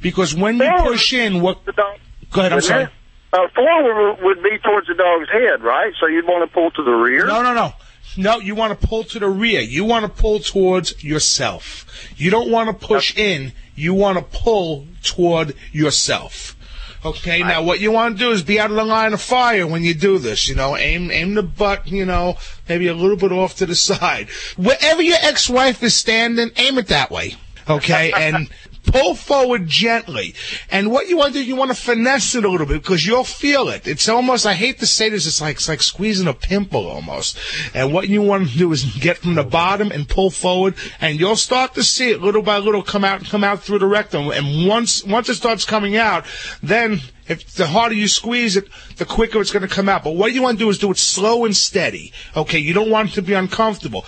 [SPEAKER 5] because when you push in, what? Go ahead. I'm sorry.
[SPEAKER 48] Uh, forward would be towards the dog's head, right? So you'd want to pull to the rear.
[SPEAKER 5] No, no, no. No, you want to pull to the rear. You want to pull towards yourself. You don't want to push in. You want to pull toward yourself. Okay, now what you want to do is be out of the line of fire when you do this. You know, aim aim the butt. You know, maybe a little bit off to the side. Wherever your ex-wife is standing, aim it that way. Okay, and pull forward gently. And what you want to do, you want to finesse it a little bit because you'll feel it. It's almost, I hate to say this, it's like, it's like squeezing a pimple almost. And what you want to do is get from the bottom and pull forward and you'll start to see it little by little come out, and come out through the rectum. And once, once it starts coming out, then if the harder you squeeze it, the quicker it's going to come out. But what you want to do is do it slow and steady. Okay, you don't want it to be uncomfortable.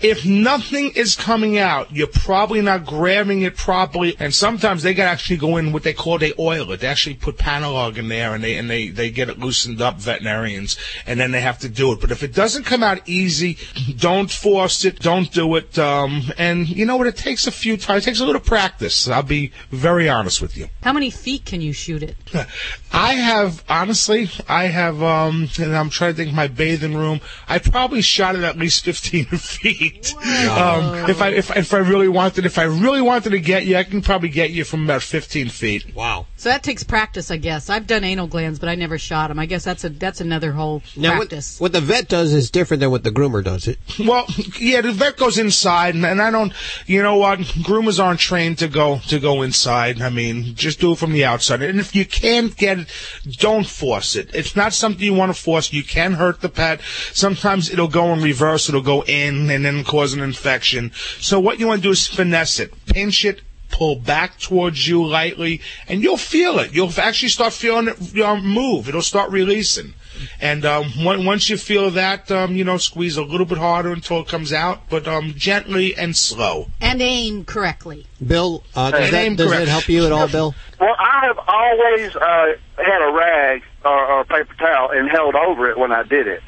[SPEAKER 5] If nothing is coming out, you're probably not grabbing it properly. And sometimes they can actually go in what they call they oil it. They actually put Panalog in there and they and they they get it loosened up, veterinarians, and then they have to do it. But if it doesn't come out easy, don't force it. Don't do it. Um, and you know what? It takes a few times. It takes a little practice. I'll be very honest with you.
[SPEAKER 4] How many feet can you shoot it?
[SPEAKER 5] I have honestly, I have, um, and I'm trying to think my bathing room. I probably shot it at least 15 feet. Um, if I if if I really wanted, if I really wanted to get you, I can probably get you from about 15 feet.
[SPEAKER 2] Wow.
[SPEAKER 4] So that takes practice, I guess. I've done anal glands, but I never shot them. I guess that's a that's another whole
[SPEAKER 2] Now, what,
[SPEAKER 4] practice.
[SPEAKER 2] what the vet does is different than what the groomer does. It.
[SPEAKER 5] Well, yeah, the vet goes inside, and, and I don't. You know what? Groomers aren't trained to go to go inside. I mean, just do it from the outside. And if you can't get it, don't force it. It's not something you want to force. You can hurt the pet. Sometimes it'll go in reverse. It'll go in and then cause an infection. So what you want to do is finesse it, pinch it. Pull back towards you lightly, and you'll feel it. You'll actually start feeling it move. It'll start releasing. And um, on- once you feel that, um, you know, squeeze a little bit harder until it comes out, but um, gently and slow.
[SPEAKER 4] And aim correctly.
[SPEAKER 2] Bill, uh, does, that,
[SPEAKER 5] Name
[SPEAKER 2] does that help you at all, Bill?
[SPEAKER 48] Well, I have always uh, had a rag or, or a paper towel and held over it when I did it.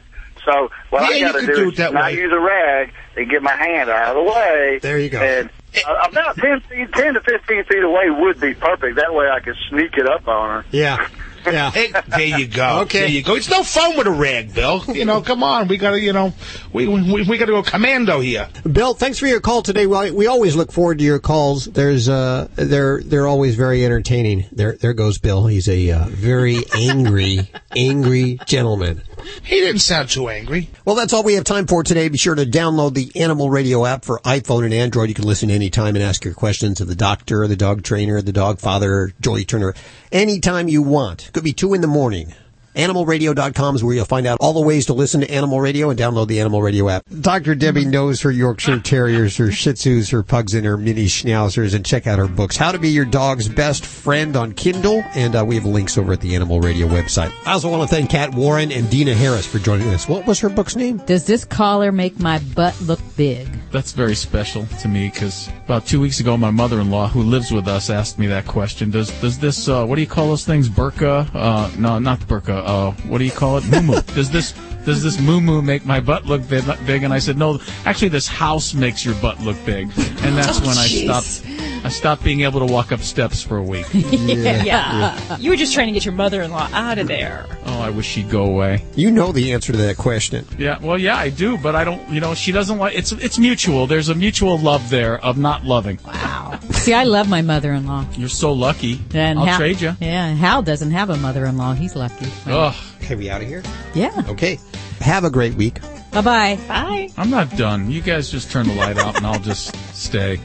[SPEAKER 48] So what
[SPEAKER 5] Yeah,
[SPEAKER 48] I got to do,
[SPEAKER 5] do it
[SPEAKER 48] is
[SPEAKER 5] that
[SPEAKER 48] not
[SPEAKER 5] way.
[SPEAKER 48] use a rag and get my hand out of the way.
[SPEAKER 2] There you go.
[SPEAKER 48] And uh, about 10, feet, 10 to 15 feet away would be perfect. That way I could sneak it up on her.
[SPEAKER 2] Yeah. Yeah.
[SPEAKER 5] There you go.
[SPEAKER 2] Okay.
[SPEAKER 5] There you go. It's no fun with a rag, Bill. You know, come on. We gotta, you know, we we, we gotta go commando here.
[SPEAKER 2] Bill, thanks for your call today. We we always look forward to your calls. There's uh, they're they're always very entertaining. There there goes Bill. He's a uh, very angry angry gentleman.
[SPEAKER 5] He didn't sound too angry.
[SPEAKER 2] Well, that's all we have time for today. Be sure to download the Animal Radio app for iPhone and Android. You can listen anytime and ask your questions of the doctor, the dog trainer, the dog father, Joey Turner, anytime you want. Could be two in the morning. AnimalRadio.com is where you'll find out all the ways to listen to Animal Radio and download the Animal Radio app. Dr. Debbie knows her Yorkshire Terriers, her Shih Tzus, her Pugs, and her Mini Schnauzers, and check out her books, How to Be Your Dog's Best Friend on Kindle, and uh, we have links over at the Animal Radio website. I also want to thank Cat Warren and Dena Harris for joining us. What was her book's name?
[SPEAKER 4] Does this collar make my butt look big?
[SPEAKER 3] That's very special to me because about two weeks ago, my mother-in-law, who lives with us, asked me that question. Does does this uh, what do you call those things? Burqa? Uh, no, not the burqa. Uh, what do you call it? Moo does this does this moo moo make my butt look big, big? And I said, no. Actually, this house makes your butt look big. And that's
[SPEAKER 8] Oh,
[SPEAKER 3] when I
[SPEAKER 8] jeez.
[SPEAKER 3] stopped. I stopped being able to walk up steps for a week.
[SPEAKER 8] yeah. You were just trying to get your mother-in-law out of there.
[SPEAKER 3] Oh, I wish she'd go away.
[SPEAKER 2] You know the answer to that question.
[SPEAKER 3] Yeah, well, yeah, I do, but I don't. You know, she doesn't like. It's it's mutual. There's a mutual love there of not loving.
[SPEAKER 4] Wow. See, I love my mother-in-law.
[SPEAKER 3] You're so lucky.
[SPEAKER 4] And
[SPEAKER 3] I'll
[SPEAKER 4] Hal-
[SPEAKER 3] trade you.
[SPEAKER 4] Yeah, Hal doesn't have a mother-in-law. He's lucky.
[SPEAKER 3] Ugh.
[SPEAKER 2] Okay, we out of here?
[SPEAKER 4] Yeah.
[SPEAKER 2] Okay. Have a great week.
[SPEAKER 4] Bye-bye.
[SPEAKER 8] Bye.
[SPEAKER 3] I'm not done. You guys just turn the light out, and I'll just stay.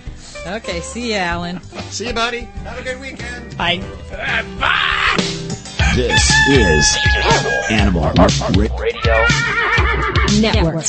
[SPEAKER 4] Okay, see you, Alan.
[SPEAKER 2] See you, buddy. Have a good weekend.
[SPEAKER 8] Bye.
[SPEAKER 49] This is Animal Radio
[SPEAKER 50] Network.